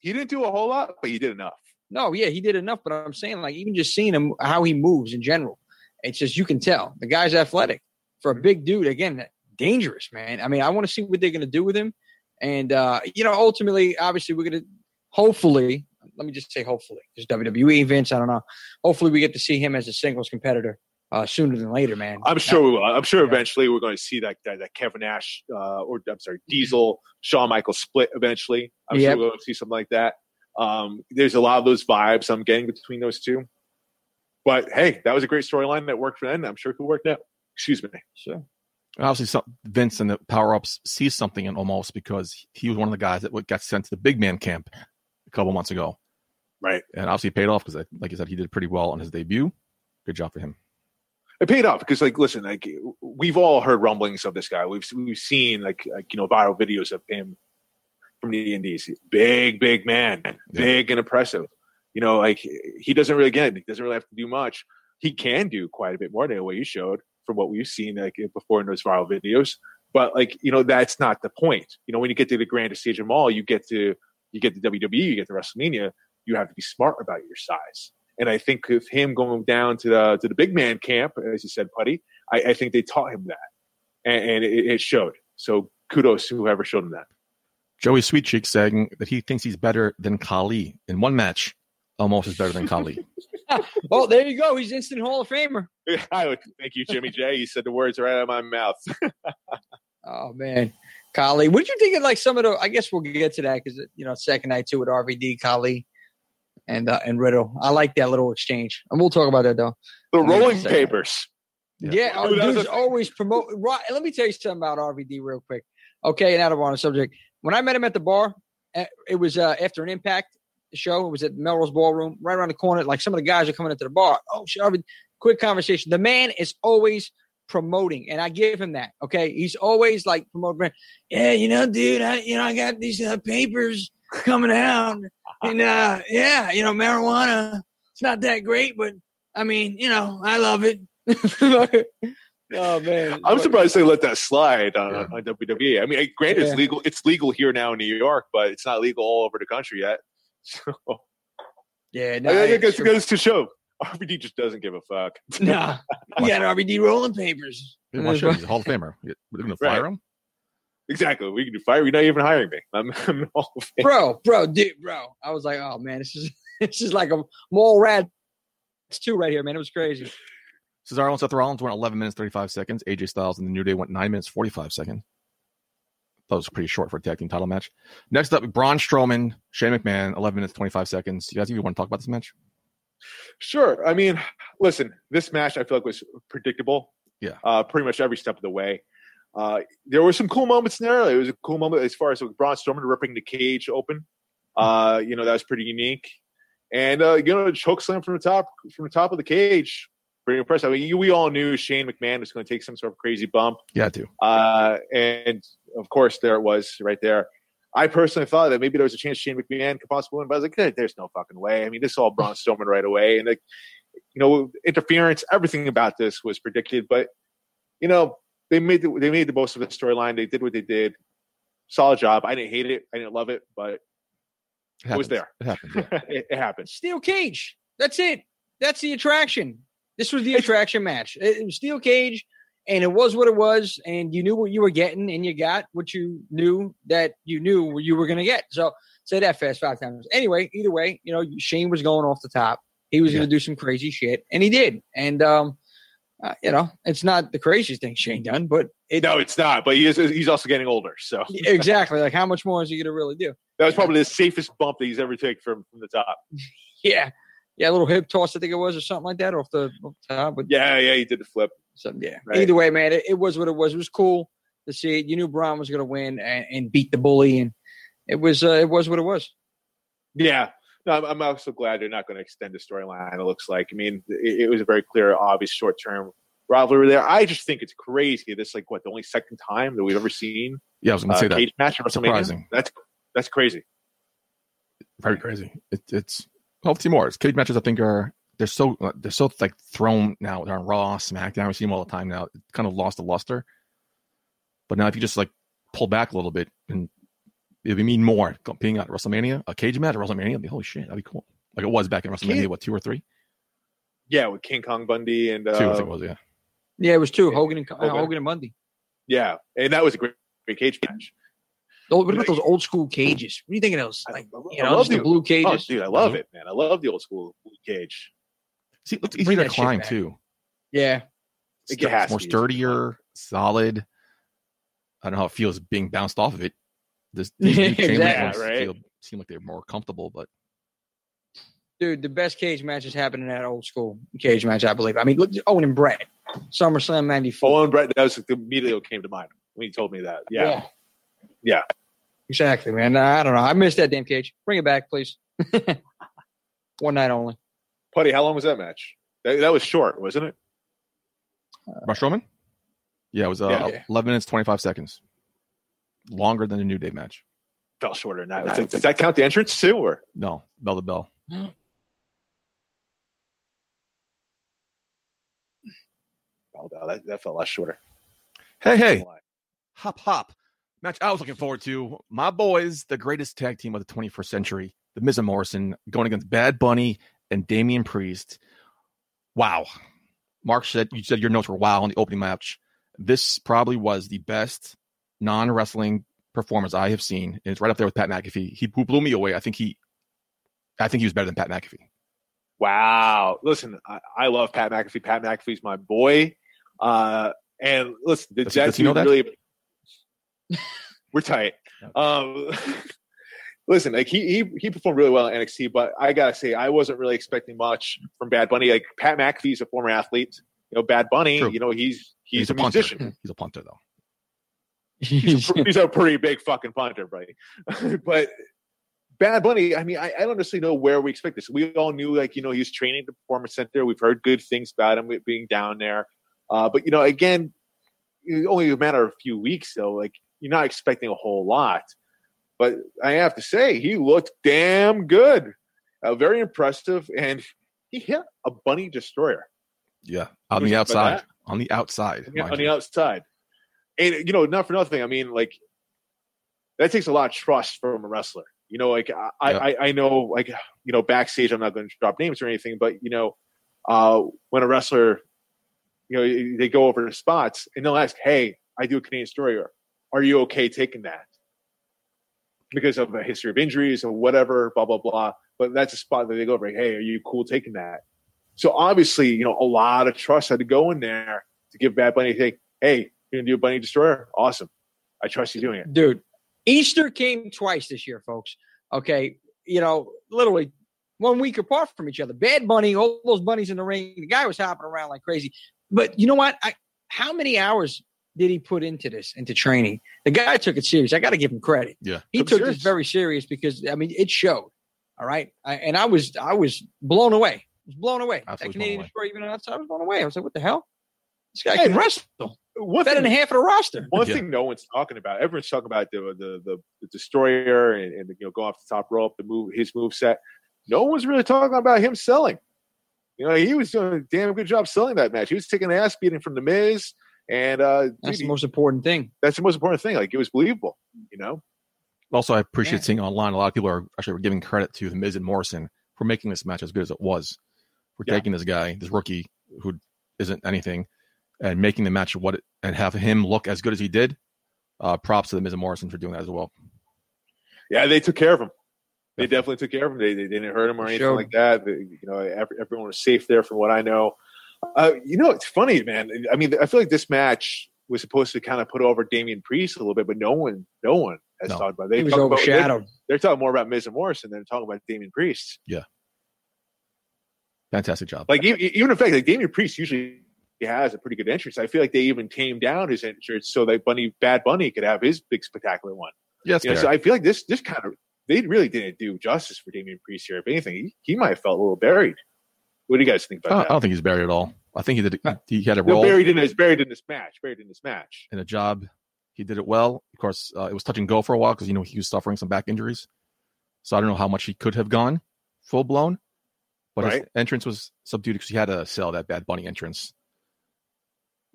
he didn't do a whole lot, but he did enough. No, yeah, he did enough, but I'm saying like even just seeing him how he moves in general, it's just you can tell the guy's athletic for a big dude. Again, dangerous, man. I mean, I want to see what they're going to do with him, and uh, you know, ultimately, obviously, we're going to hopefully. Let me just say hopefully, there's WWE events. I don't know. Hopefully, we get to see him as a singles competitor uh, sooner than later, man. I'm sure we will. I'm sure eventually we're going to see that that, that Kevin Nash uh, or I'm sorry, Diesel, Shawn Michaels split eventually. I'm Yep. sure we'll see something like that. Um, there's a lot of those vibes I'm getting between those two. But hey, that was a great storyline that worked for them. I'm sure it could work now. Excuse me. Sure. Obviously, some, Vince and the power ups sees something in Omos because he was one of the guys that got sent to the big man camp a couple months ago. Right. And obviously, it paid off because, like you said, he did pretty well on his debut. Good job for him. It paid off because, like, listen, like we've all heard rumblings of this guy. We've we've seen like like you know viral videos of him from the Indies. Big, big man, big and impressive. You know, like he doesn't really again, he doesn't really have to do much. He can do quite a bit more than what you showed from what we've seen like before in those viral videos. But like you know, that's not the point. You know, when you get to the grandest stage of them all, you get to you get to WWE, you get to WrestleMania. You have to be smart about your size. And I think with him going down to the to the big man camp, as you said, Putty, I, I think they taught him that, and, and it, it showed. So kudos to whoever showed him that. Joey Sweetcheek saying that he thinks he's better than Khali in one match. Omos is better than Khali. Oh, there you go. He's instant Hall of Famer. I would thank you, Jimmy J. You said the words right out of my mouth. Oh man, Khali. What did you think of like some of the? I guess we'll get to that because you know second night too with RVD, Khali, and uh, and Riddle. I like that little exchange, and we'll talk about that though. The rolling say papers. Yeah. Yeah, oh, Dude, dudes a- always promote. Right, let me tell you something about RVD real quick. Okay, and out of on the subject. When I met him at the bar, uh, it was uh, after an Impact show. It was at Melrose Ballroom, right around the corner. Like some of the guys are coming into the bar. Oh, shit, Quick conversation. The man is always promoting, and I give him that. Okay, he's always like promoting. Yeah, you know, dude, I you know I got these uh, papers coming out, and uh, yeah, you know, marijuana. It's not that great, but I mean, you know, I love it. oh man, I'm surprised they let that slide on, Yeah. on WWE. I mean, granted, Yeah. it's legal. It's legal here now in New York, but it's not legal all over the country yet. So Yeah, no, I think it's it goes to show RVD just doesn't give a fuck. Nah, we got RVD rolling papers. Why should he? He's a Hall of Famer. We're going to fire him? Exactly. We can do fire. You're not even hiring me. I'm, I'm all fan. bro, bro, dude, bro. I was like, oh man, this is this is like a mall rat. It's two right here, man. It was crazy. Cesaro and Seth Rollins went 11 minutes 35 seconds. AJ Styles and the New Day went 9 minutes 45 seconds. That was pretty short for a tag team title match. Next up, Braun Strowman, Shane McMahon, 11 minutes 25 seconds. You guys even want to talk about this match? Sure. I mean, listen, this match I feel like was predictable. Yeah. Uh, pretty much every step of the way. Uh, there were some cool moments in there. It was a cool moment as far as Braun Strowman ripping the cage open. Uh, you know, that was pretty unique. And uh, you know, choke slam from the top from the top of the cage. Pretty impressive. I mean, you- we all knew Shane McMahon was going to take some sort of crazy bump. Yeah, too. Uh, and of course, there it was right there. I personally thought that maybe there was a chance Shane McMahon could possibly win, but I was like, "Eh, there's no fucking way. I mean, this is all Braun Strowman right away. And, like, you know, interference, everything about this was predicted, but, you know, they made the, they made the most of the storyline. They did what they did. Solid job. I didn't hate it. I didn't love it, but It, It was there. It happened. yeah. it, it happened. Steel cage. That's it. That's the attraction. This was the attraction match. It, was steel cage, and it was what it was, and you knew what you were getting, and you got what you knew that you knew you were going to get. So say that fast five times. Anyway, either way, you know Shane was going off the top. He was Yeah. going to do some crazy shit, and he did. And um, uh, you know, it's not the craziest thing Shane done, but it No, it's not, but he is, he's also getting older. So exactly like how much more is he going to really do? that was probably the safest bump that he's ever taken from, from the top. Yeah, yeah, a little hip toss, I think it was, or something like that, off the, off the top. But Yeah, yeah, he did the flip. So yeah. Right. Either way, man, it, it was what it was. It was cool to see it. You knew Braun was going to win and, and beat the bully, and it was uh, it was what it was. Yeah. No, I'm, I'm also glad they're not going to extend the storyline. It looks like. I mean, it, it was a very clear, obvious short term rivalry there. I just think it's crazy. This is like what the only second time that we've ever seen Yeah, I was going to uh, say that. cage match at WrestleMania. Surprising. That's that's crazy. Very crazy. It, it's hopefully more. Cage matches, I think, are they're so uh, they're so like thrown now. They're on Raw, SmackDown. We see them all the time now. It kind of lost the luster. But now, if you just like pull back a little bit and if you mean more being at WrestleMania, a cage match at WrestleMania, I'd be holy shit, that'd be cool. Like it was back in WrestleMania, Can't- what two or three? Yeah, with King Kong Bundy and Two, I think uh, it was. Yeah, Yeah, it was two Hogan and uh, Hogan. Hogan and Bundy. yeah, and that was a great, great cage match. Oh, what about those old school cages? What do you think of those? I- Like I you know, love the the- blue Oh, cages. dude, I love mm-hmm. it, man. I love the old school blue cage. see, it looks Bring easier to climb too. Yeah, It Stu- has to more be easier to sturdier, solid. I don't know how it feels being bounced off of it. This these new Exactly. ones right. feel, seem like they're more comfortable, but dude, the best cage matches happened in that old school cage match, I believe. I mean, look, Owen and Bret, SummerSlam '94. Owen and Bret, that was immediately what came to mind when he told me that. Yeah. Yeah. exactly, man. I don't know. I missed that damn cage. Bring it back, please. One night only. Putty, how long was that match? That, that was short, wasn't it? Braun Strowman? Yeah, it was uh, Yeah. 11 minutes, 25 seconds. Longer than the New Day match. Fell shorter than that. Was Does that count the entrance too? Or No, bell to bell. oh, no, that, that felt less shorter. Hey, hey, hop, hop. Match I was looking forward to. My boys, the greatest tag team of the 21st century, the Miz and Morrison, going against Bad Bunny and Damian Priest. Wow. Mark said, you said your notes were wow on the opening match. This probably was the best non wrestling performance I have seen. And it's right up there with Pat McAfee. He who blew me away. I think he, I think he was better than Pat McAfee. Wow. Listen, I, I love Pat McAfee. Pat McAfee's my boy. Uh, and listen, did Does does he know that? really? We're tight. Um, listen, like he, he he performed really well in NXT, but I gotta say, I wasn't really expecting much from Bad Bunny. Like Pat McAfee's a former athlete. You know, Bad Bunny. True. You know, he's he's, a, punter. musician. He's a punter, though. He's a, he's a pretty big fucking punter, buddy. but Bad Bunny, I mean, I, I don't necessarily know where we expect this. We all knew, like, you know, he's training at the performance center. We've heard good things about him being down there. Uh, but, you know, again, only a matter of a few weeks, though. Like, you're not expecting a whole lot. But I have to say, he looked damn good. Uh, very impressive. And he hit a bunny destroyer. Yeah. On the outside. On the outside. Yeah, mind on the outside. And you know, not for nothing. I mean, like that takes a lot of trust from a wrestler. You know, like I. I, I know, like you know, backstage, I'm not going to drop names or anything, but you know, uh, when a wrestler, you know, they go over to spots and they'll ask, "Hey, I do a Canadian Destroyer. Are you okay taking that?" Because of a history of injuries or whatever, blah blah blah. But that's a spot that they go over. Hey, are you cool taking that? So obviously, you know, a lot of trust had to go in there to give Bad Bunny. Hey, hey, you're gonna do a Bunny Destroyer? Awesome. I trust you doing it. dude. Easter came twice this year, folks. Okay, you know, literally one week apart from each other. Bad Bunny, all those bunnies in the ring. The guy was hopping around like crazy. But you know what? I, how many hours did he put into this, into training? The guy took it serious. I got to give him credit. Yeah. He Took serious. this very serious because I mean it showed. All right, I, and I was I was blown away. I was blown away. Absolutely that Canadian. Destroyer, even outside, I was blown away. I was like, what the hell? This guy Yeah, can that- wrestle One better thing, than half of the roster. one Yeah. thing no one's talking about. Everyone's talking about the the the, the Destroyer and, and you know go off the top rope, the move, his move set. No one's really talking about him selling. You know, he was doing a damn good job selling that match. He was taking an ass beating from the Miz, and uh, That's dude, the most important thing. that's the most important thing. Like it was believable. You know, Also, I appreciate Yeah. seeing online a lot of people are actually were giving credit to the Miz and Morrison for making this match as good as it was. For Yeah. taking this guy, this rookie who isn't anything, and making the match what it, and have him look as good as he did. Uh, props to the Miz and Morrison for doing that as well. yeah, they took care of him. They definitely took care of him. They, they didn't hurt him or anything Showed. like that. They- you know, every, everyone was safe there, from what I know. Uh, you know, it's funny, man. I mean, I feel like this match was supposed to kind of put over Damian Priest a little bit, but no one, no one has No. talked about. It. They He was talk about- they're- overshadowed. they're talking more about Miz and Morrison than talking about Damian Priest. Yeah, fantastic job. Like e- e- even in fact, like Damian Priest usually has a pretty good entrance. I feel like they even tamed down his entrance so that Bunny Bad Bunny could have his big spectacular one. yeah, that's You know, so I feel like this this kind of they really didn't do justice for Damian Priest here. If anything, he, he might have felt a little buried. What do you guys think about don't, I don't think he's buried at all. I think he did. He had a No, role buried in his buried in this match. Buried in this match. In a job. He did it well. Of course, uh, it was touch and go for a while because you know he was suffering some back injuries. So I don't know how much he could have gone full blown. But his entrance was subdued because he had to sell that Bad Bunny entrance.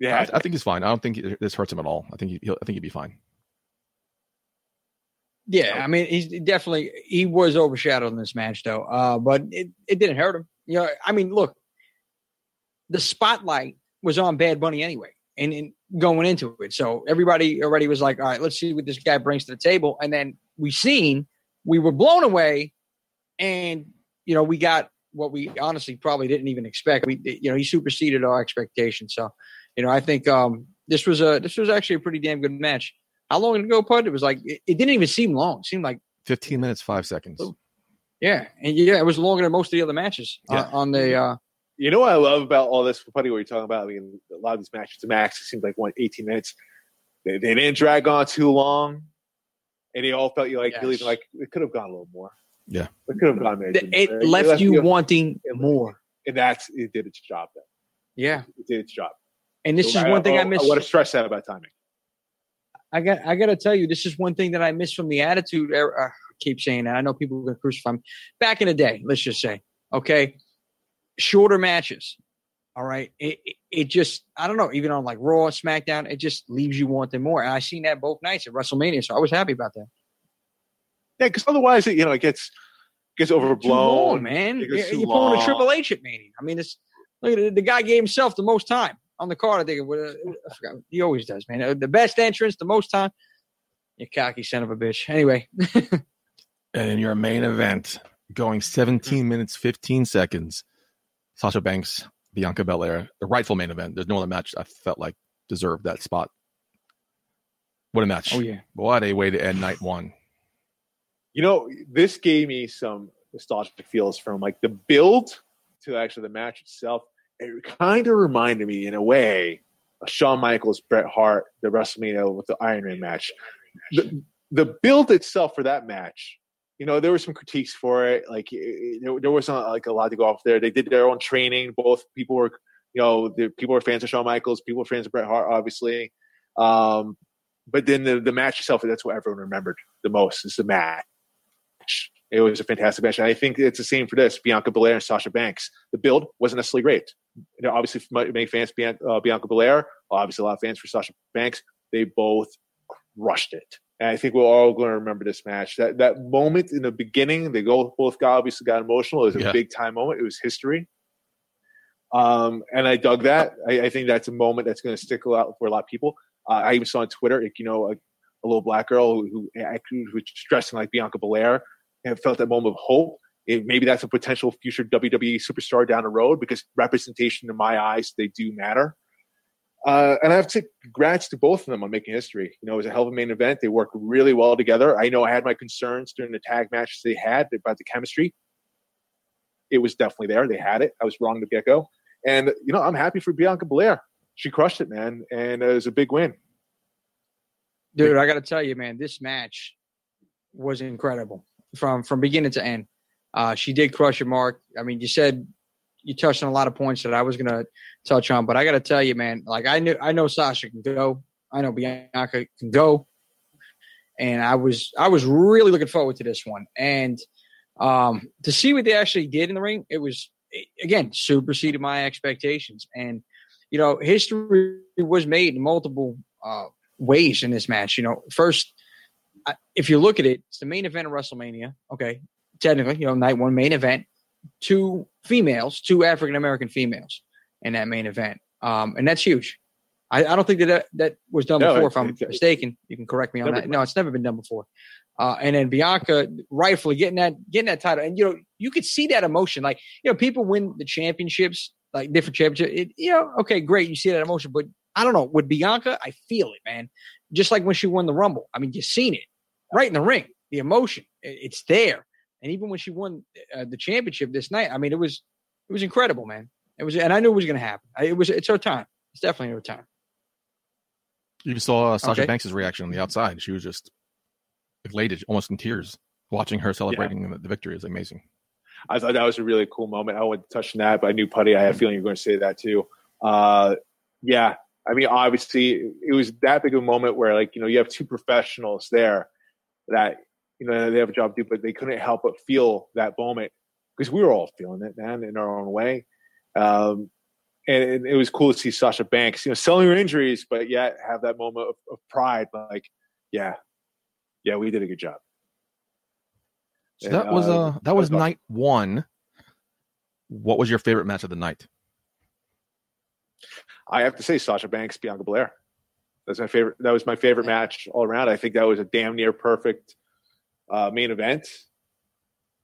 Right. because he had to sell that Bad Bunny entrance. Yeah, I, I think he's fine. I don't think it- this hurts him at all. I think he, he'll, I think he'd be fine. Yeah, I mean, he's definitely he was overshadowed in this match though. Uh, but it, it didn't hurt him. You know, I mean, look, the spotlight was on Bad Bunny anyway, and, and going into it, so everybody already was like, "All right, let's see what this guy brings to the table." And then we seen, we were blown away, and you know, we got what we honestly probably didn't even expect. We, you know, he superseded our expectations. So, you know, I think um, this was a this was actually a pretty damn good match. How long ago, Pud? It was like it, it didn't even seem long. It seemed like 15 minutes, five seconds. Oh. yeah, and yeah, it was longer than most of the other matches uh, Yeah. on the. Uh, You know what I love about all this, funny what you're talking about. I mean, a lot of these matches to max, it seems like one 18 minutes. They, they didn't drag on too long, and they all felt you like really Yes. like it could have gone a little more. Yeah. it could have gone. maybe th- it more. left you wanting more. and that's it did its job. Then Yeah, it did its job. and this is one thing I miss. I want to stress that about timing. I got I got to tell you, this is one thing that I miss from the Attitude era. Keep saying that. I know people are going to crucify me. Back in the day, let's just say, okay, shorter matches. All right, it, it it just I don't know. Even on like Raw, SmackDown, it just leaves you wanting more. And I seen that both nights at WrestleMania, so I was happy about that. Yeah, because otherwise, it, you know, it gets gets overblown. long, man. It You're, you're pulling a. Triple H at Mania. I mean, it's look at it, the guy gave himself the most time on the card. I think it would, I forgot. he always does, man. Uh, The best entrance, the most time. You cocky son of a bitch. Anyway, And in your main event, going 17 mm. minutes, 15 seconds, Sasha Banks, Bianca Belair, the rightful main event. There's no other match I felt like deserved that spot. What a match. oh yeah, What a way to end night one. You know, this gave me some nostalgic feels from like the build to actually the match itself. It kind of reminded me, in a way, of Shawn Michaels, Bret Hart, the WrestleMania with the Iron Man match. The, the build itself for that match, you know, there were some critiques for it. Like it, it- there, wasn't like a lot to go off there. They did their own training. Both people were, you know, the people were fans of Shawn Michaels. People were fans of Bret Hart, obviously. Um, but then the, the match itself, that's what everyone remembered the most is the match. It was a fantastic match. And I think it's the same for this Bianca Belair and Sasha Banks. The build wasn't necessarily great. You know, obviously, many fans, uh, Bianca Belair, obviously, a lot of fans for Sasha Banks, they both crushed it. And I think we're all going to remember this match. That that moment in the beginning, they go both got obviously got emotional. It was a Yeah. big time moment. It was history. Um, and I dug that. I, I think that's a moment that's going to stick out for a lot of people. Uh, I even saw on Twitter, like, you know, a, a little black girl who, who was dressing like Bianca Belair and felt that moment of hope. It, maybe that's a potential future WWE superstar down the road because representation, in my eyes, they do matter. Uh, and I have to congrats to both of them on making history. You know, it was a hell of a main event. They worked really well together. I know I had my concerns during the tag matches they had about the chemistry. It was definitely there. They had it. I was wrong to get go. And, you know, I'm happy for Bianca Belair. She crushed it, man. And it was a big win. dude, I got to tell you, man, this match was incredible from from beginning to end. Uh, she did crush it, Mark. I mean, you said you touched on a lot of points that I was going to touch on, but I got to tell you, man, like I knew I know Sasha can go, I know Bianca can go, and I was I was really looking forward to this one, and um, to see what they actually did in the ring, it was again superseded my expectations, and you know, history was made in multiple uh, ways in this match. You know, first, if you look at it, it's the main event of WrestleMania. Okay, technically, you know, night one main event, two females, two African American females in that main event, um, and that's huge. I, I don't think that, that that was done No, before. If I'm it- mistaken, you can correct me on that. been No, it's never been done before. Uh, and then Bianca rightfully getting that getting that title, and you know you could see that emotion. Like you know, people win the championships, like different championships. It, you know, okay, great, you see that emotion, but I don't know with Bianca, I feel it, man. Just like when she won the Rumble, I mean, you seen it right in the ring, the emotion, it- it's there. And even when she won uh, the championship this night, I mean, it was it was incredible, man. It was, and I knew it was going to happen. I- It was, it's her time. It's definitely her time. You saw uh, Sasha Okay. Banks' reaction on the outside. She was just elated, almost in tears, watching her celebrating the, the victory is amazing. I thought that was a really cool moment. I wouldn't touch on that, but I knew Putty. I had a feeling you were going to say that too. Uh, yeah, I mean, obviously, it was that big of a moment where, like, you know, you have two professionals there that you know they have a job to do, but they couldn't help but feel that moment. because we were all feeling it, man, in our own way. Um, and, and it was cool to see Sasha Banks, you know, selling her injuries, but yet have that moment of, of pride, like, yeah, yeah, we did a good job. So And, that was uh, uh that was night one. What was your favorite match of the night? I have to say Sasha Banks, Bianca Belair. That's my favorite. That was my favorite match all around. I think that was a damn near perfect uh, main event.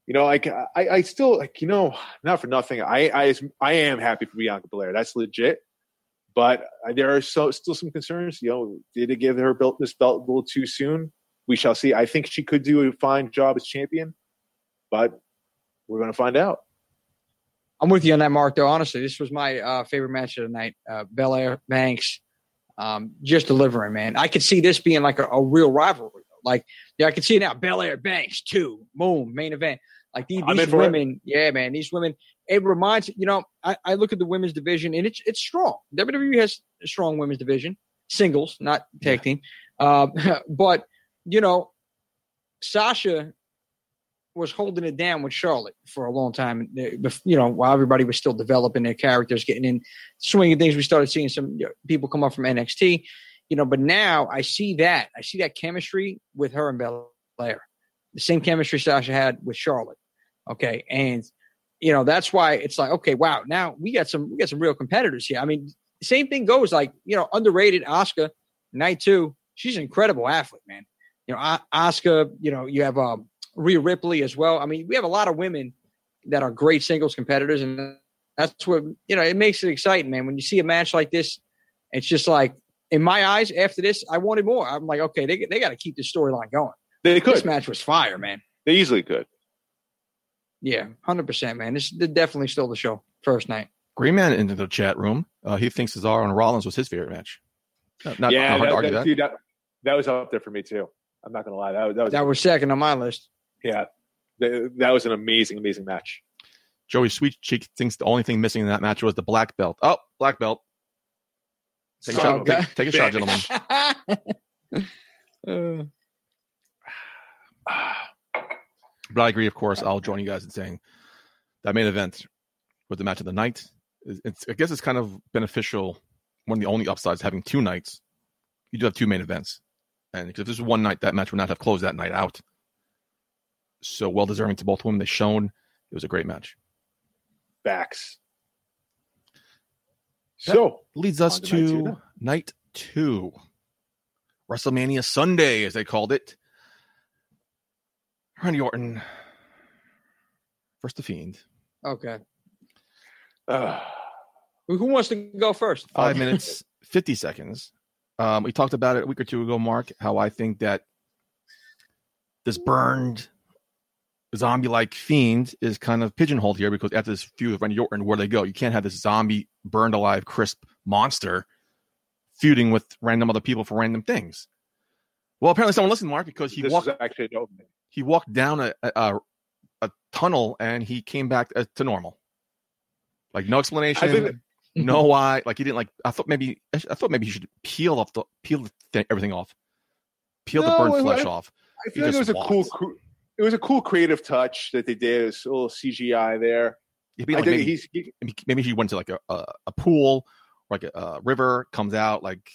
You know, like I, I still like you know, not for nothing. I, I, I am happy for Bianca Belair. That's legit. But there are so still some concerns. You know, did it give her belt this belt a little too soon? We shall see. I think she could do a fine job as champion, but we're going to find out. I'm with you on that, Mark. Though honestly, this was my uh, favorite match of the night. Uh, Belair Banks, um, just delivering, man. I could see this being like a, a real rivalry. Like, yeah, I can see it now. Belair Banks, two, boom, main event. Like these, these for it. women, yeah, man. These women. It reminds you know. I, I look at the women's division and it's it's strong. WWE has a strong women's division, singles, not tag team. Um, but you know, Sasha was holding it down with Charlotte for a long time. You know, while everybody was still developing their characters, getting in swinging things, we started seeing some you know, people come up from NXT. You know, but now I see that I see that chemistry with her and Belair, the same chemistry Sasha had with Charlotte. Okay, and you know that's why it's like okay, wow, now we got some we got some real competitors here. I mean, same thing goes like you know underrated Asuka night two. She's an incredible athlete, man. You know, Asuka. You know, you have um, Rhea Ripley as well. I mean, we have a lot of women that are great singles competitors, and that's what you know. It makes it exciting, man. When you see a match like this, it's just like in my eyes. After this, I wanted more. I'm like, okay, they they got to keep this storyline going. They This could. match was fire, man. They easily could. Yeah, hundred percent, man. This is definitely still the show. First night. Green Man into the chat room. Uh, he thinks Cesaro and Rollins was his favorite match. Not, not, yeah, not hard that, to argue that, that. dude, that, that was up there for me too. I'm not gonna lie. That, was- that was That was second on my list. yeah. That, that was an amazing, amazing match. Joey Sweet Cheek thinks the only thing missing in that match was the black belt. Oh, black belt. Take a shot. of Take, take a shot, gentlemen. Uh, But I agree, of course. I'll join you guys in saying that main event with the match of the night. It's, it's, I guess it's kind of beneficial. One of the only upsides having two nights. You do have two main events, and because if this was one night, that match would not have closed that night out. So well deserving to both women. They shown it was a great match. Backs. So Leads us On to night two, night two, WrestleMania Sunday, as they called it. Randy Orton versus the Fiend. okay. uh, Who who wants to go first? five minutes, 50 seconds. Um, we talked about it a week or two ago, Mark, how I think that this burned zombie like fiend is kind of pigeonholed here because after this feud with Randy Orton, where they go, you can't have this zombie burned alive, crisp monster feuding with random other people for random things. Well, apparently someone listened, Mark, because he this walked actually he walked down a, a a tunnel and he came back uh, to normal. Like no explanation, I no why. Like he didn't like. I thought maybe I thought maybe he should peel off the peel the th- everything off, peel the No, burnt I- flesh I- off. I feel like it was a cool, walked. Cr- it was a cool creative touch that they did. It was a little CGI there. Maybe, like, maybe, he's he, maybe maybe he went to like a a, a pool or like a, a river, comes out like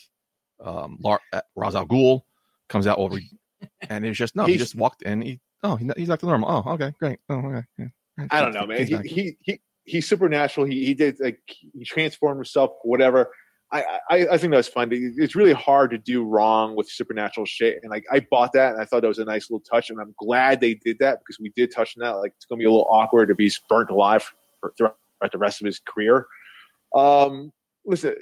um Lar- uh, Ra's al Ghul comes out over, and it was just no. He just walked in. He oh he, he's back to normal. Oh okay great. Oh okay. Yeah. I don't know, man. He's He, he he he's supernatural. He he did like he transformed himself, whatever. I, I I think that's fun. It's really hard to do wrong with supernatural shit, and like I bought that, and I thought that was a nice little touch, and I'm glad they did that because we did touch on that. Like it's gonna be a little awkward if he's burnt alive for, throughout the rest of his career. Um, listen,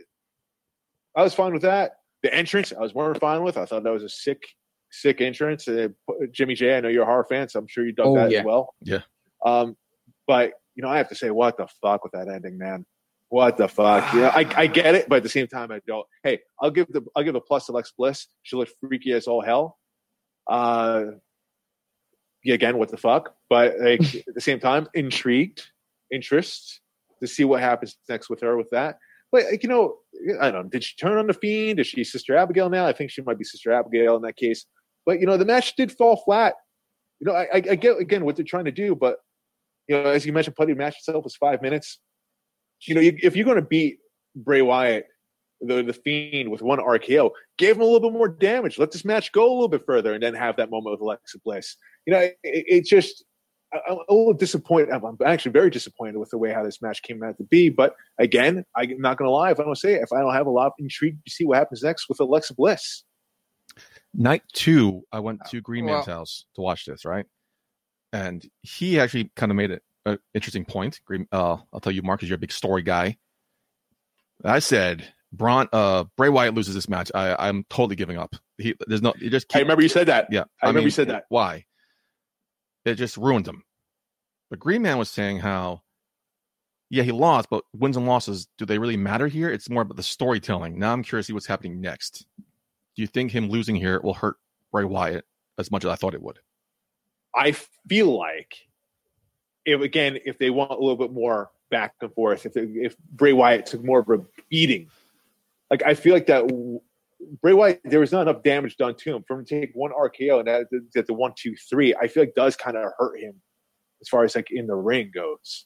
I was fine with that. The entrance, I was more fine with. I thought that was a sick, sick entrance. Uh, Jimmy J, I know you're a horror fan, so I'm sure you dug Oh, that yeah. as well. Yeah. Um, but you know, I have to say, what the fuck with that ending, man? What the fuck? You know, I, I get it, but at the same time, I don't. Hey, I'll give the I'll give a plus to Lex Bliss. She looked freaky as all hell. Uh, yeah, again, what the fuck? But like at the same time, intrigued, interest to see what happens next with her with that. But like, you know, I don't know. Did she turn on the fiend? Is she Sister Abigail now? I think she might be Sister Abigail in that case. But you know, the match did fall flat. You know, I, I, I get again what they're trying to do, but You know, as you mentioned, putty match itself was five minutes. You know, you, if you're going to beat Bray Wyatt, the the Fiend, with one RKO, give him a little bit more damage. Let this match go a little bit further, and then have that moment with Alexa Bliss. You know, it, it just I- I'm a little disappointed. I'm I'm actually very disappointed with the way how this match came out to be. But again, I'm not going to lie. If I don't say it, if I don't have a lot of intrigue to see what happens next with Alexa Bliss, Night two, I went to uh, Green Man's Well- house to watch this, right? And he actually kind of made it an interesting point. Uh, I'll tell you, Mark, is you're a big story guy. I said, Braun, uh, Bray Wyatt loses this match. I, I'm totally giving up. He, there's no, you just I keep, remember you said that. yeah. I remember you said that. Why? It just ruined him. But Green Man was saying how, yeah, he lost, but wins and losses, do they really matter here? It's more about the storytelling. Now I'm curious to see what's happening next. Do you think him losing here will hurt Bray Wyatt as much as I thought it would? I feel like if again, if they want a little bit more back and forth, if they, if Bray Wyatt took more of a beating, like I feel like that Bray Wyatt, there was not enough damage done to him for him to take one RKO and that, that the one, two, three. I feel like does kind of hurt him as far as like in the ring goes.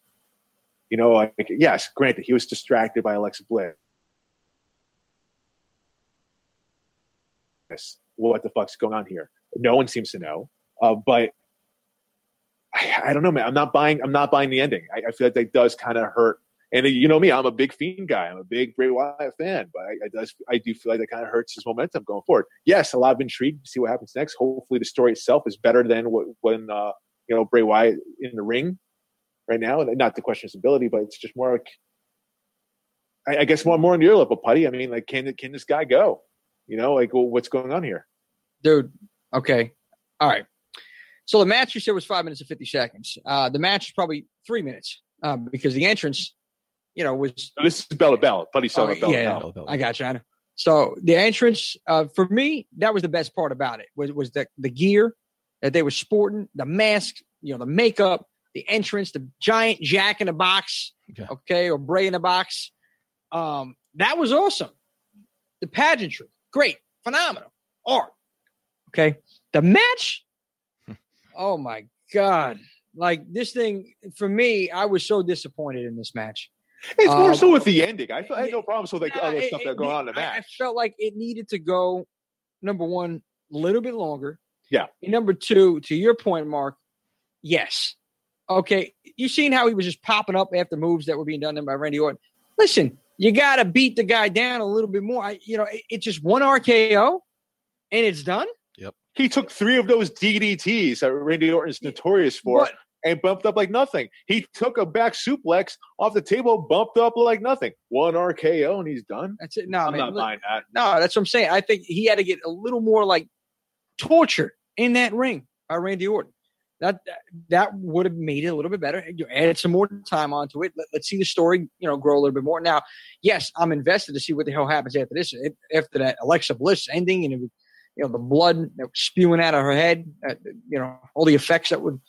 You know, like yes, granted, he was distracted by Alexa Bliss. What the fuck's going on here? No one seems to know. Uh, but I, I don't know, man. I'm not buying. I'm not buying the ending. I, I feel like that does kind of hurt. And you know me, I'm a big Fiend guy. I'm a big Bray Wyatt fan, but I, I does I do feel like that kind of hurts his momentum going forward. Yes, a lot of intrigue to see what happens next. Hopefully, the story itself is better than what when uh, you know Bray Wyatt in the ring right now. Not to question his ability, but it's just more like I, I guess more more on your level, Putty. I mean, like, can can this guy go? You know, like, well, what's going on here? dude. Okay, all right. So the match you said was five minutes and fifty seconds. Uh, the match is probably three minutes uh, because the entrance, you know, was So this is Bella Bella. Putty's Oh, talking about Bella yeah. Bella. I got you. I know. So the entrance, uh, for me, that was the best part about it. Was was the the gear that they were sporting, the mask, you know, the makeup, the entrance, the giant Jack in the box, Yeah. okay, or Bray in the box. Um, that was awesome. The pageantry, great, phenomenal art. Okay, the match. Oh my god! Like this thing for me, I was so disappointed in this match. It's more Um, so with the ending. I, I had no problems with like Nah, other it- stuff that need- on in the I- I felt like it needed to go number one a little bit longer. Yeah. And number two, to your point, Mark, yes. Okay, you seen how he was just popping up after moves that were being done by Randy Orton. Listen, you got to beat the guy down a little bit more. I, you know, it, it's just one RKO, and it's done. He took three of those DDTs that Randy Orton's notorious for But and bumped up like nothing. He took a back suplex off the table, bumped up like nothing. One RKO and he's done. that's it. No, I'm man, not look- buying that. No, that's what I'm saying. I think he had to get a little more like tortured in that ring by Randy Orton. That that, that would have made it a little bit better. You added some more time onto it. Let, us see the story, you know, grow a little bit more. Now, yes, I'm invested to see what the hell happens after this. After that Alexa Bliss ending, and it was, you know, the blood that was spewing out of her head, uh, you know, all the effects that would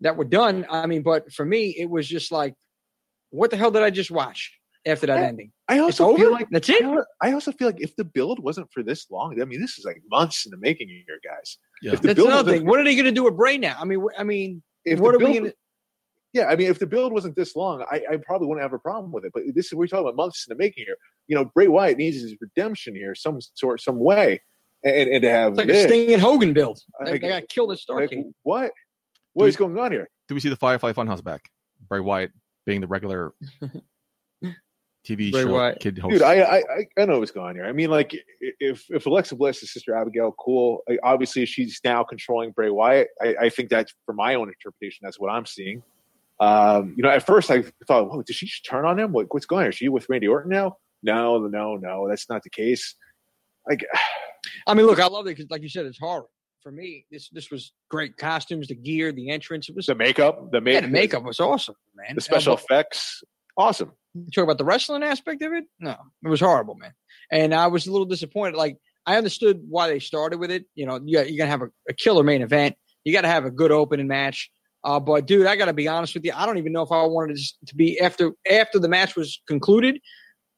that were done. I mean, but for me, it was just like, what the hell did I just watch after that Yeah. ending? I It's also over. feel like That's it. I also feel like if the build wasn't for this long, I mean, this is like months in the making here, guys. Yeah. If the That's build another thing. What are they going to do with Bray now? I mean, wh- I mean, If what the are we going to? Yeah, I mean, if the build wasn't this long, I, I probably wouldn't have a problem with it. But this is we're talking about months in the making here. You know, Bray Wyatt needs his redemption here, some sort, some way, and, and to have It's like a this, Sting and Hogan build. They, Like- they got killed at like, Starcade. what? What is going on here? Do we see the Firefly Funhouse back? Bray Wyatt being the regular TV Bray show Wyatt. kid host. Dude, I, I I- I know what's going on here. I mean, like if if Alexa Bliss is Sister Abigail, cool. Like, obviously, she's now controlling Bray Wyatt. I, I think that's for my own interpretation. That's what I'm seeing. Um, you know, at first I thought, "Whoa, did she just turn on him? What, what's going on? Is she with Randy Orton now?" No, no, no, that's not the case. Like, I mean, look, I love it because, like you said, it's horror. For me, this this was great costumes, the gear, the entrance. It was the makeup, the, yeah, the makeup was awesome, man. the special Uh, effects, awesome. you talk about the wrestling aspect of it. No, it was horrible, man. And I was a little disappointed. Like I understood why they started with it. You know, you you're gonna have a, a killer main event. You got to have a good opening match. Uh, but dude, I got to be honest with you. I don't even know if I wanted to be after after the match was concluded.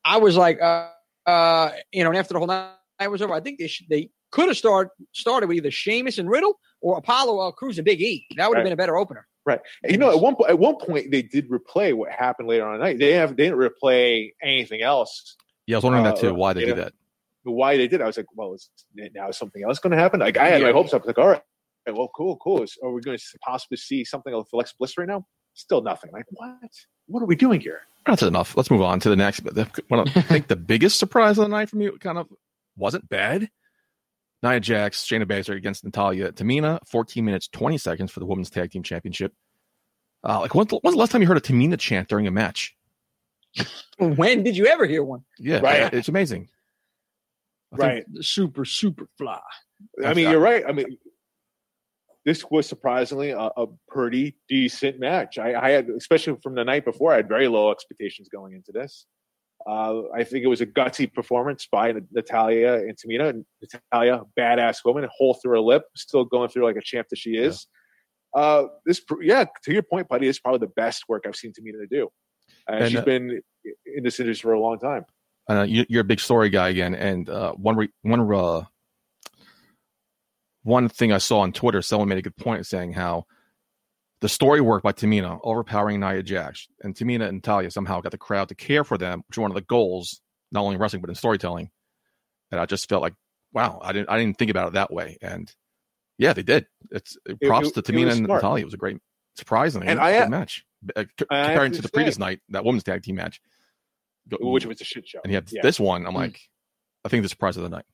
I was like, uh, uh, you know, and after the whole night was over, I think they should, they could have started started with either Sheamus and Riddle or Apollo uh, Crews and Big E. That would have Right. been a better opener. Right. And, you know, at one po- at one point they did replay what happened later on the night. They have they didn't replay anything else. Yeah, I was wondering that Uh, too. Why they yeah. did that? Why they did? I was like, well, is now is something else going to happen? Like I had my Yeah. hopes up. Like, all right, well, cool, cool. Is, are we going to possibly see something of Alexa Bliss right now? Still nothing. Like what? What are we doing here? That's enough. Let's move on to the next. But the, one of- I think the biggest surprise of the night for me kind of wasn't bad. Nia Jax, Shayna Baszler against Natalya Tamina, 14 minutes 20 seconds for the Women's Tag Team Championship. Uh, like, when's the, when's the last time you heard a Tamina chant during a match? When did you ever hear one? Yeah, Right. it's amazing. I Right. The super super fly. I mean, you're right. I mean, this was surprisingly a, a pretty decent match. I, I had, especially from the night before, I had very low expectations going into this. Uh, I think it was a gutsy performance by Natalya and Tamina. Natalya, badass woman, hole through her lip, still going through like a champ that she is. Uh, this, yeah, to your point, buddy, is probably the best work I've seen Tamina do. And, And, she's uh, been in this industry for a long time. uh, you, you're a big story guy again, and uh, one re, one uh, one thing I saw on Twitter, someone made a good point saying how the story work by Tamina overpowering Nia Jax, and Tamina and Talia somehow got the crowd to care for them, which is one of the goals, not only in wrestling but in storytelling. And I just felt like, wow, I didn't I didn't think about it that way, and yeah, they did. It's props it- to Tamina and smart. Natalya. It was a great, surprisingly, And I ha- match uh, c- I have comparing to to the previous night, that women's tag team match. Which was a shit show. and you have Yeah. this one. I'm Mm. like, I think the surprise of the night.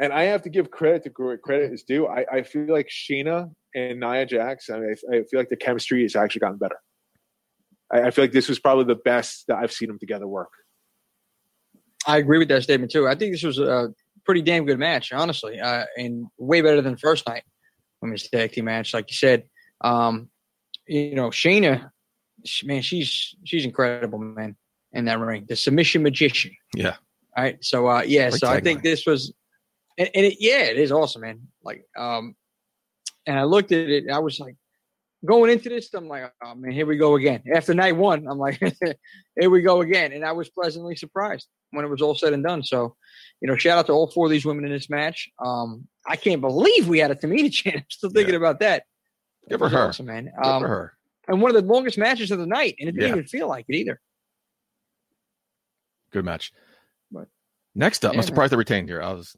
and I have to give credit to credit is due. I, I feel like Shayna and Nia Jax, I, mean, I, I feel like the chemistry has actually gotten better. I, I feel like this was probably the best that I've seen them together work. I agree with that statement too. I think this was a pretty damn good match, honestly, uh, and way better than first night women's tag team match. Like you said, um, you know, Shayna, man, she's she's incredible, man, in that ring. The submission magician. Yeah. All right. So uh, yeah. Great so I tagline. think this was, and, and it, yeah, it is awesome, man. Like, um, and I looked at it, and I was like, going into this, I'm like, oh man, here we go again. After night one, I'm like, here we go again, and I was pleasantly surprised when it was all said and done. So, you know, shout out to all four of these women in this match. Um, I can't believe we had a Tamina chant. I'm still thinking about that. Good for her. awesome, man. Good Um, for her. and one of the longest matches of the night, and it didn't Yeah. even feel like it either. Good match. But- Next up, Yeah, I'm surprised they retained here. I was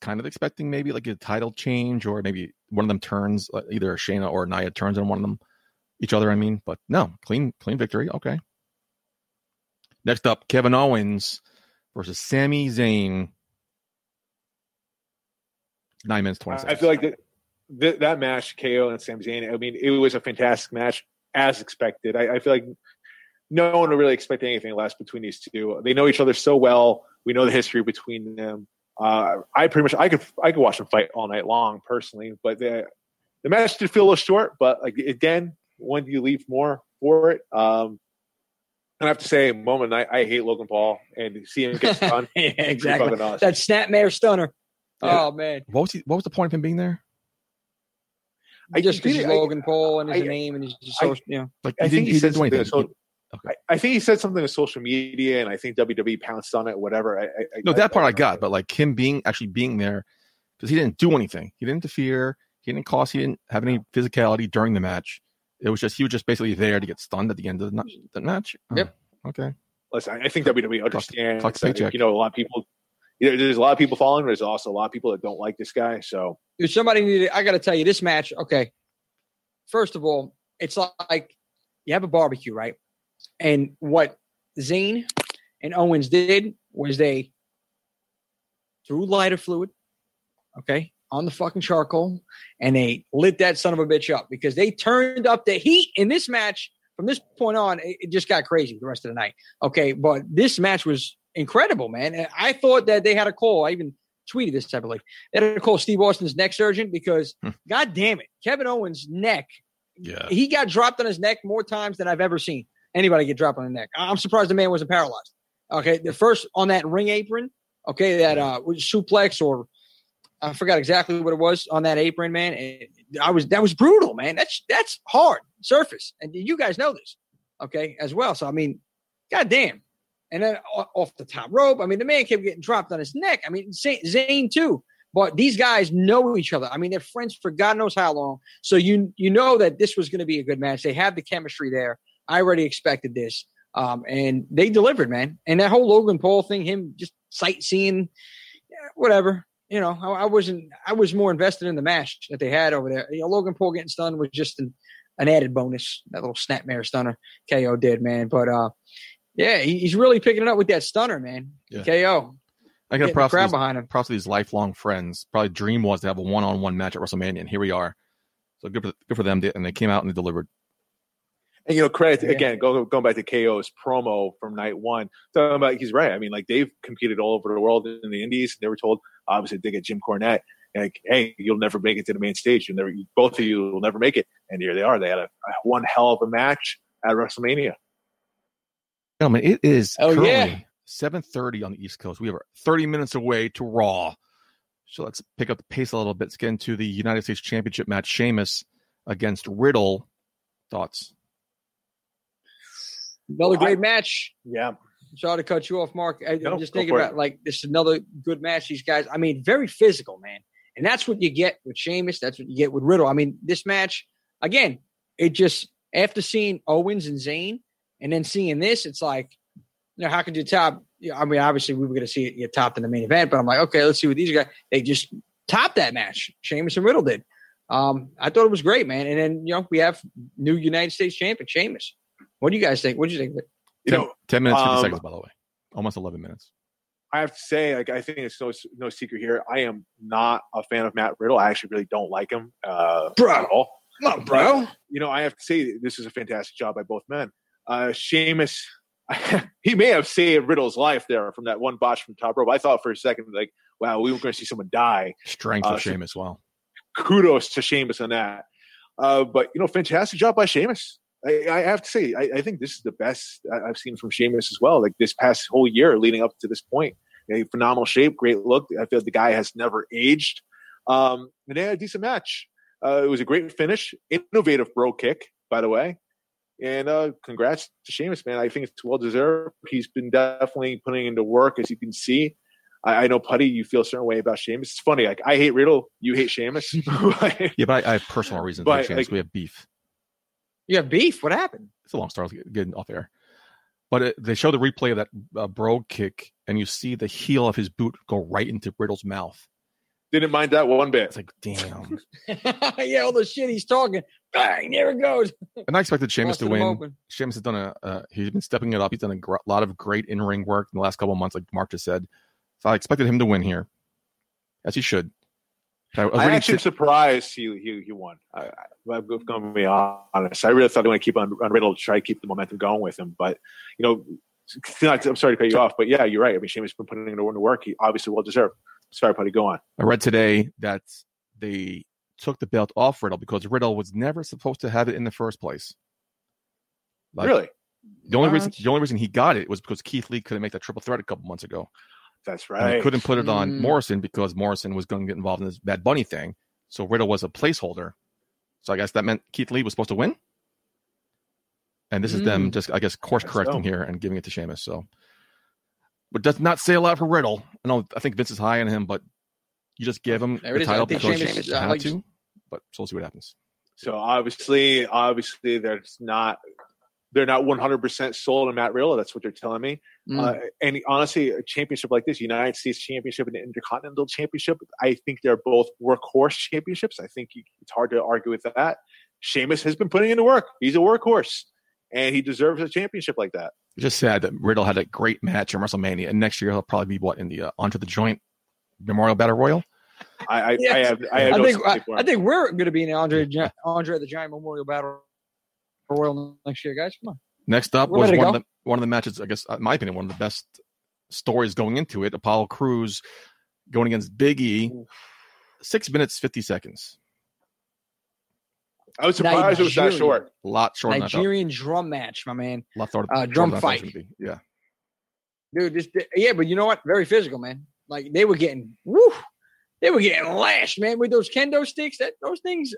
kind of expecting maybe like a title change or maybe one of them turns, uh, either Shayna or Nia turns on one of them, each other. I mean, but no, clean, clean victory. Okay. Next up, Kevin Owens versus Sami Zayn. Nine minutes twenty seconds. I feel like that that, that match, KO and Sami Zayn. I mean, it was a fantastic match as expected. I, I feel like no one would really expect anything less between these two. They know each other so well. We know the history between them. Uh, I pretty much I could I could watch them fight all night long personally, but the the match did feel a little short. But like again, when do you leave more for it? Um, and I have to say, moment I, I hate Logan Paul and see him get stunned. yeah, Pretty exactly. fucking awesome. That snapmare stunner. Yeah. Oh man, what was he, what was the point of him being there? I just because did- I- Logan Paul and his I- name and he's just I- you know. Like I he think didn't, he, he said didn't do anything. So, Okay. I, I think he said something on social media, and I think WWE pounced on it. Whatever. I, I, No, that part I got, but like him being actually being there because he didn't do anything. He didn't interfere. He didn't cause. He didn't have any physicality during the match. It was just he was just basically there to get stunned at the end of the, na- the match. Oh, Yep. okay. listen, I think WWE understands. collect the that, you know, a lot of people. You know, there's a lot of people following. There's also a lot of people that don't like this guy. So If somebody needed, I got to tell you, this match. Okay, first of all, it's like you have a barbecue, right? And what Zayn and Owens did was they threw lighter fluid, okay, on the fucking charcoal, and they lit that son of a bitch up because they turned up the heat in this match. From this point on, it, it just got crazy the rest of the night. Okay, but this match was incredible, man. And I thought that they had a call. I even tweeted this type of like they had to call Steve Austin's neck surgeon because, Hmm. god damn it, Kevin Owens' neck Yeah. he got dropped on his neck more times than I've ever seen anybody get dropped on the neck. I'm surprised the man wasn't paralyzed. Okay, the first on that ring apron, okay, that uh was suplex or I forgot exactly what it was on that apron, man. And I was that was brutal, man. That's that's hard surface, and you guys know this, okay, as well. So I mean, goddamn. And then off the top rope, I mean, the man kept getting dropped on his neck. I mean, Zayn too. But these guys know each other. I mean, they're friends for God knows how long. So you you know that this was going to be a good match. They have the chemistry there. I already expected this, um, and they delivered, man. And that whole Logan Paul thing, him just sightseeing, whatever. You know, I, I wasn't. I was more invested in the match that they had over there. You know, Logan Paul getting stunned was just an, an added bonus. That little snapmare stunner KO did, man. But uh, yeah, he, he's really picking it up with that stunner, man. Yeah. KO. I got props, to crowd these, behind him. props to these lifelong friends. Probably dream was to have a one-on-one match at WrestleMania, and here we are. So good for good for them, and they came out and they delivered. And you know, credit Yeah. again, go, going back to KO's promo from night one. Talking about, he's right. I mean, like they've competed all over the world in the Indies. They were told, obviously, they get Jim Cornette, like, hey, you'll never make it to the main stage. You'll never, both of you will never make it. And here they are. They had a, a one hell of a match at WrestleMania. Gentlemen, it is Oh, currently yeah. 7.30 on the East Coast. We are 30 minutes away to Raw. So let's pick up the pace a little bit. Let's get into the United States Championship match. Sheamus against Riddle. Thoughts? Another Well, I- great match. Yeah. Sorry to cut you off, Mark. I, No, just thinking about it. like this is another good match. These guys, I mean, very physical, man. And that's what you get with Sheamus. That's what you get with Riddle. I mean, this match, again, it just after seeing Owens and Zayn and then seeing this, it's like, you know, how could you top? You know, I mean, obviously we were going to see it get topped in the main event, but I'm like, okay, let's see what these guys. They just topped that match. Sheamus and Riddle did. Um, I thought it was great, man. And then you know we have new United States champion Sheamus. What do you guys think? What do you think? of it? You 10, know, 10 minutes, 50 um, seconds, by the way. Almost 11 minutes. I have to say, like, I think it's no no secret here. I am not a fan of Matt Riddle. I actually really don't like him uh, Bro. at all. Come on, bro. You know, I have to say this is a fantastic job by both men. Uh, Sheamus, he may have saved Riddle's life there from that one botch from top rope. I thought for a second, like, wow, we were going to see someone die. Strength uh, of so- Sheamus. Wow. Kudos to Sheamus on that. Uh, but you know, fantastic job by Sheamus. I, I have to say, I, I think this is the best I've seen from Sheamus as well. Like this past whole year leading up to this point, a phenomenal shape, great look. I feel the guy has never aged. Um, and they had a decent match. Uh, it was a great finish, innovative bro kick, by the way. And uh, congrats to Sheamus, man. I think it's well deserved. He's been definitely putting into work, as you can see. I, I know, Putty, you feel a certain way about Sheamus. It's funny. Like I hate Riddle, you hate Sheamus. Yeah, but I, I have personal reasons. But, for Sheamus. like- we have beef. You have beef. What happened? It's a long story. I'll get- getting off air. But it, they show the replay of that uh, bro kick, and you see the heel of his boot go right into Riddle's mouth. Didn't mind that one bit. It's like, damn. yeah, all the shit he's talking. Bang, there it goes. and I expected Sheamus to win. open. Sheamus has done a. Uh, he's been stepping it up. He's done a gr- lot of great in ring work in the last couple of months, like Mark just said. So I expected him to win here, as he should. I, was I reading actually am surprised he he, he won. I, I, I'm going to be honest. I really thought they were going to keep on, on Riddle to try to keep the momentum going with him. But, you know, I'm sorry to cut you off, but yeah, you're right. I mean, Sheamus has been putting in the work. He obviously well deserved. Sorry, buddy. go on. I read today that they took the belt off Riddle because Riddle was never supposed to have it in the first place. Like, really? The only reason the only reason he got it was because Keith Lee couldn't make that triple threat a couple months ago. That's And he right. couldn't put it on Mm. Morrison because Morrison was going to get involved in this Bad Bunny thing. So Riddle was a placeholder. So I guess that meant Keith Lee was supposed to win. And this is them Mm. just, I guess, course correcting so. here and giving it to Sheamus. So, but does not say a lot for Riddle. I know I think Vince is high on him, but you just give him There the it is. I title because Sheamus- you I had like- to. But so we'll see what happens. So obviously, obviously, there's not. They're not 100% sold on Matt Riddle. That's what they're telling me. Mm. Uh, and honestly, a championship like this, United States Championship and Intercontinental Championship, I think they're both workhorse championships. I think it's hard to argue with that. Sheamus has been putting in the work. He's a workhorse, and he deserves a championship like that. Just sad that Riddle had a great match in WrestleMania, and next year he'll probably be what in the uh, Andre the Giant Memorial Battle Royal. I, I, I have, I have I no think I, I think we're going to be in the Andre Andre the Giant Memorial Battle Royal next year, guys. Come on. Next up We're was one of the one of the matches. I guess, in my opinion, one of the best stories going into it. Apollo Crews going against Big E. Six minutes fifty seconds. I was surprised it was that short. A lot shorter than Nigerian drum match, my man. A lot shorter, uh, drum than I thought it fight. was gonna be. Yeah, Dude, this yeah, but you know what? Very physical, man. Like they were getting woo, they were getting lashed, man, with those kendo sticks. That those things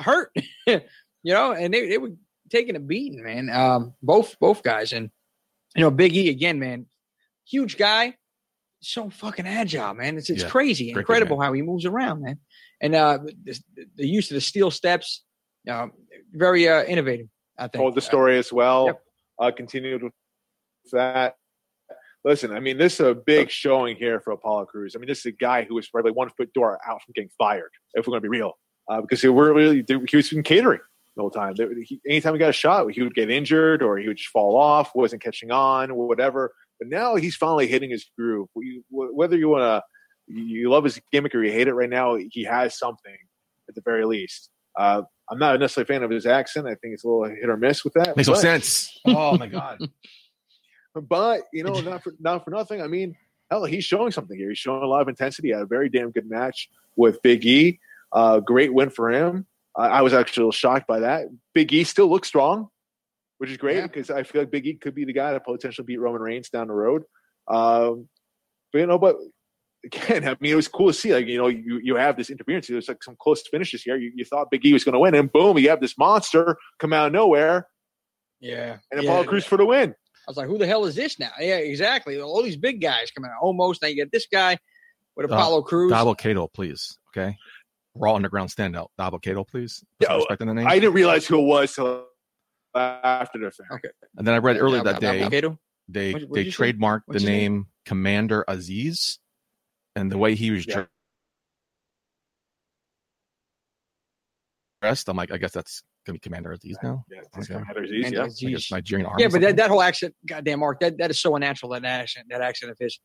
hurt. you know, and they, they were taking a beating, man. Um, both both guys. And you know, Big E again, man, huge guy, so fucking agile, man. It's it's Yeah, crazy, great big incredible how he moves around, man. And uh, the, the use of the steel steps, uh, very uh, innovative. I think. told the story as well. Yep. Uh, continued with that. Listen, I mean, this is a big showing here for Apollo Crews. I mean, this is a guy who was probably one foot door out from getting fired, if we're going to be real, uh, because he, were really, he was in catering the whole time. There- He, anytime he got a shot, he would get injured or he would just fall off, wasn't catching on, whatever. But now he's finally hitting his groove. We- Whether you want to, you love his gimmick or you hate it right now, he has something at the very least. Uh, I'm not necessarily a fan of his accent. I think it's a little hit or miss with that. Makes no sense. Oh my god. but you know, not for not for nothing. I mean, hell, he's showing something here. He's showing a lot of intensity. Had a very damn good match with Big E. Uh, great win for him. I I was actually a little shocked by that. Big E still looks strong, which is great Yeah. because I feel like Big E could be the guy to potentially beat Roman Reigns down the road. Um, but you know, but again, I mean, it was cool to see. Like you know, you you have this interference. There's like some close finishes here. You, you thought Big E was going to win, and boom, you have this monster come out of nowhere, yeah, and yeah. Apollo Crews for the win. I was like, who the hell is this now? Yeah, exactly. All these big guys coming out. Almost now you get this guy with Uh, Apollo Crews. Dabo Cato, please. Okay. Raw Underground standout. Dabba-Kato, please. Yeah, respect the name. I didn't realize who it was till after the fact. Okay. And then I read earlier that day Kato? they What- what'd they trademarked the name? name Commander Azeez, and the way he was Yeah. dressed. I'm like, I guess that's gonna be Commander Azeez now. Yeah, Okay. Commander Azeez, yeah. Azeez. it's Nigerian army. Yeah, but that, that whole accent, goddamn Mark, that, that is so unnatural. That accent, that accent of his,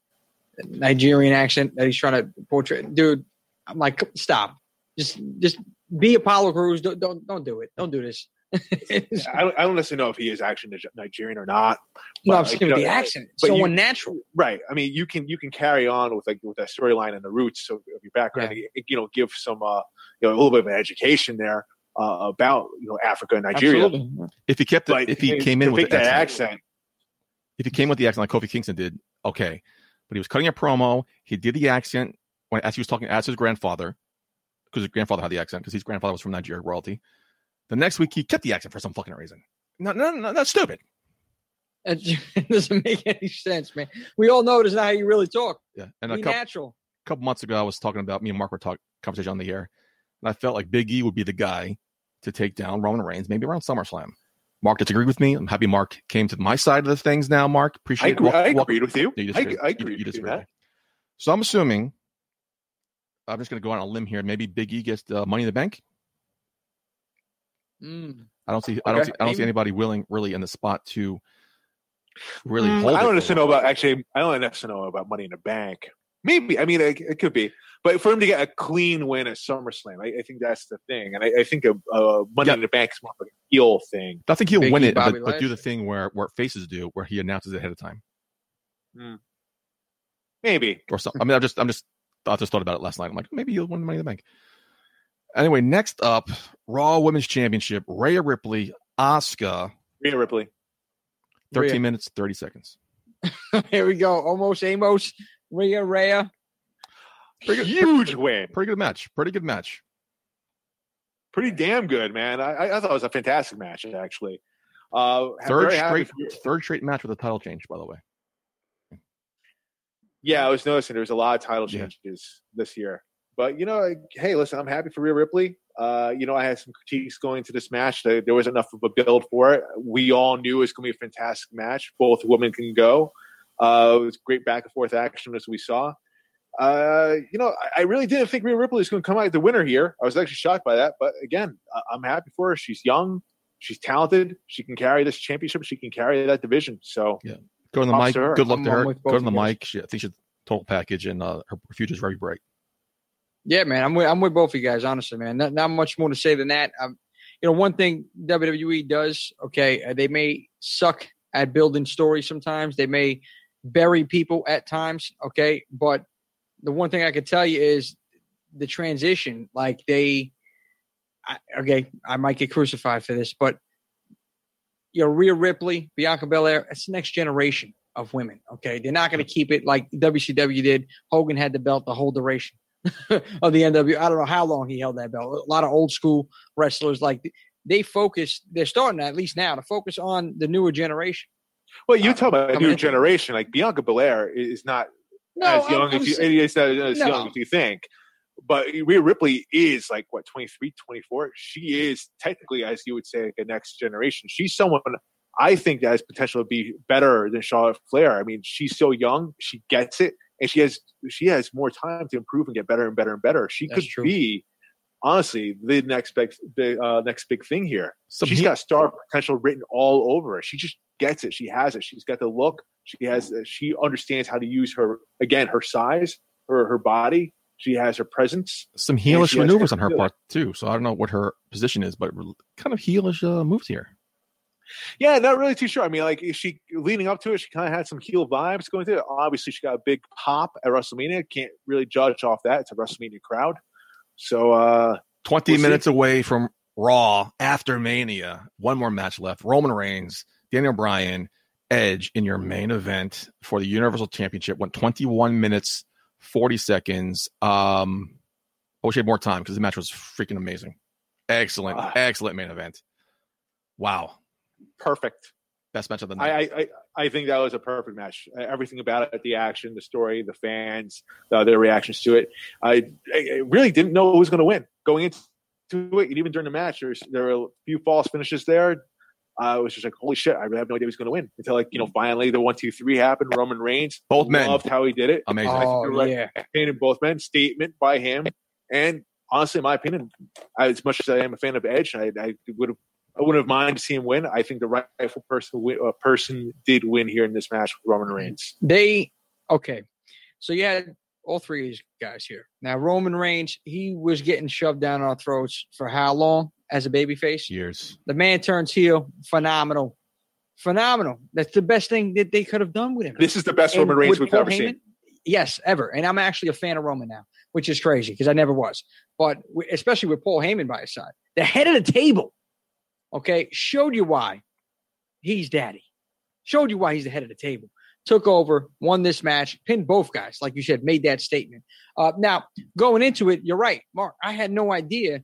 Nigerian accent that he's trying to portray, dude. I'm like, stop. Just, just be Apollo Crews. Don't, don't, don't do it. Don't do this. I don't, I don't necessarily know if he is actually Nigerian or not. no, I'm But, saying you with know, the accent. It's but so you- unnatural. Right. I mean, you can you can carry on with like with that storyline and the roots of, of your background. and, You know, give some uh, you know a little bit of an education there uh, about you know Africa and Nigeria. Absolutely. if he kept it, But if he to came in with the that accent, accent, if he came with the accent like Kofi Kingston did, okay. But he was cutting a promo. He did the accent when as he was talking as his grandfather, because his grandfather had the accent because his grandfather was from Nigeria royalty. The next week he kept the accent for some fucking reason. No, no, no, that's stupid. It doesn't make any sense, man. We all know it is not how you really talk. Yeah, and a couple, natural. A couple months ago, I was talking about me and Mark were talking conversation on the air, and I felt like Big E would be the guy to take down Roman Reigns, maybe around SummerSlam. Mark disagreed with me. I'm happy Mark came to my side of the things now. Mark, I, appreciate agree, it. I Wel- wel- agreed with you. Yeah, you I, disagree. I You- agree you with you that. So I'm assuming. I'm just going to go on a limb here. Maybe Big E gets the Money in the Bank. Mm. I don't see. I don't see. I don't see anybody willing really in the spot to really Mm, hold. I don't necessarily know long. about actually. I don't necessarily know about Money in the Bank. Maybe. I mean, it, it could be. But for him to get a clean win at SummerSlam, I, I think that's the thing. And I, I think a, a Money Yeah. in the Bank is more like a heel thing. I think he'll Big win E, it, but, but do the thing where where faces do, where he announces ahead of time, Maybe. or something. I mean, I just, I'm just, I just thought about it last night. I'm like, maybe he'll win the Money in the Bank. Anyway, next up, Raw Women's Championship: Rhea Ripley, Asuka, Rhea Ripley. 13 Rhea. minutes, 30 seconds. Here we go. Almost Amos. Rhea Rhea. Pretty good, Huge win. pretty good match. Pretty good match. Pretty damn good, man. I, I- I thought it was a fantastic match, actually. Uh, Third straight, third straight match with a title change, by the way. Yeah, I was noticing there was a lot of title Yeah. changes this year. But you know, like, hey, listen, I'm happy for Rhea Ripley. Uh, you know, I had some critiques going to this match. There, there was enough of a build for it. We all knew it was going to be a fantastic match. Both women can go. Uh, it was great back and forth action as we saw. Uh, you know, I, I really didn't think Rhea Ripley was going to come out the winner here. I was actually shocked by that. But again, I, I'm happy for her. She's young. She's talented. She can carry this championship. She can carry that division. So Go to the Props mic. to her. Good luck I'm- to her. Go to the mic. She, I think she's a total package, and uh, her future's very bright. Yeah, man, I'm with I'm with both of you guys. Honestly, man, not, not much more to say than that. Um, you know, one thing WWE does, okay, uh, they may suck at building stories sometimes. They may bury people at times, okay, but the one thing I could tell you is the transition. Like they, I, okay, I might get crucified for this, but you know, Rhea Ripley, Bianca Belair, it's the next generation of women. Okay, they're not going to keep it like WCW did. Hogan had the belt the whole duration of the NW. I don't know how long he held that belt. A lot of old school wrestlers like they focus. They're starting at least now to focus on the newer generation. Well, you Uh, talk about a new generation. Like Bianca Belair is not No, as young I'm- as you, not as No. young as you think. But Rhea Ripley is like what 23, 24. She is technically, as you would say, like a next generation. She's someone I think that has potential to be better than Charlotte Flair. I mean, she's so young, she gets it, and she has she has more time to improve and get better and better and better. She That's could true. be honestly the next big the uh, next big thing here. Some She's he- got star potential written all over her. She just gets it. She has it. She's got the look. She has. She understands how to use her again her size, her her body. She has her presence. some heelish maneuvers on her part too. So I don't know what her position is, but kind of heelish uh, moves here. Yeah, not really too sure. I mean, like is she leading up to it, she kind of had some heel vibes going through it. Obviously, she got a big pop at WrestleMania. Can't really judge off that. It's a WrestleMania crowd. So uh 20 We'll see. minutes away from Raw after Mania. One more match left. Roman Reigns, Daniel Bryan, Edge in your main event for the Universal Championship went 21 minutes, 40 seconds. Um, I wish we had more time because the match was freaking amazing. Excellent, Ah. excellent main event. Wow. perfect. Best match of the night. I, I I I think that was a perfect match. Uh, Everything about it, the action, the story, the fans, uh, their reactions to it. I, I really didn't know who was going to win going into it. And even during the match, there's there were a few false finishes there. Uh, it was just like, holy shit! I really have no idea who's going to win until like you know finally the one two three happened. Roman Reigns, Both men. loved how he did it. Amazing. Oh you're yeah, Opinion both men, statement by him, and honestly, in my opinion, as much as I am a fan of Edge, I, I would have. I wouldn't have minded to see him win. I think the rightful person uh, person did win here in this match with Roman Reigns. they okay. So you had all three of these guys here. Now Roman Reigns, he was getting shoved down our throats for how long as a babyface? Years. The man turns heel, phenomenal, phenomenal. That's the best thing that they could have done with him. This is the best And Roman Reigns we've Paul ever Heyman, seen. Yes, ever. And I'm actually a fan of Roman now, which is crazy because I never was. But especially with Paul Heyman by his side, the head of the table, okay, showed you why he's daddy. Showed you why he's the head of the table. Took over, won this match, pinned both guys, like you said, made that statement. Uh, now, going into it, you're right, Mark. I had no idea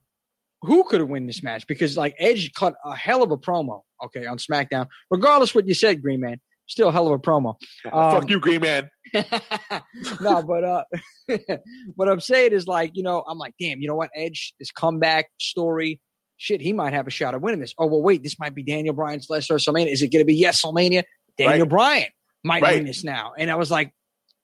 who could have won this match because, like, Edge cut a hell of a promo, okay, on SmackDown. Regardless what you said, Green Man, still a hell of a promo. Um, Fuck you, Green Man. no, but uh, what I'm saying is like, you know, I'm like, damn, you know what? Edge, this comeback story, shit, he might have a shot at winning this. Oh well, wait, this might be Daniel Bryan's last WrestleMania. Is it going to be yes, WrestleMania? Daniel Right. Bryan might Right. now, and I was like,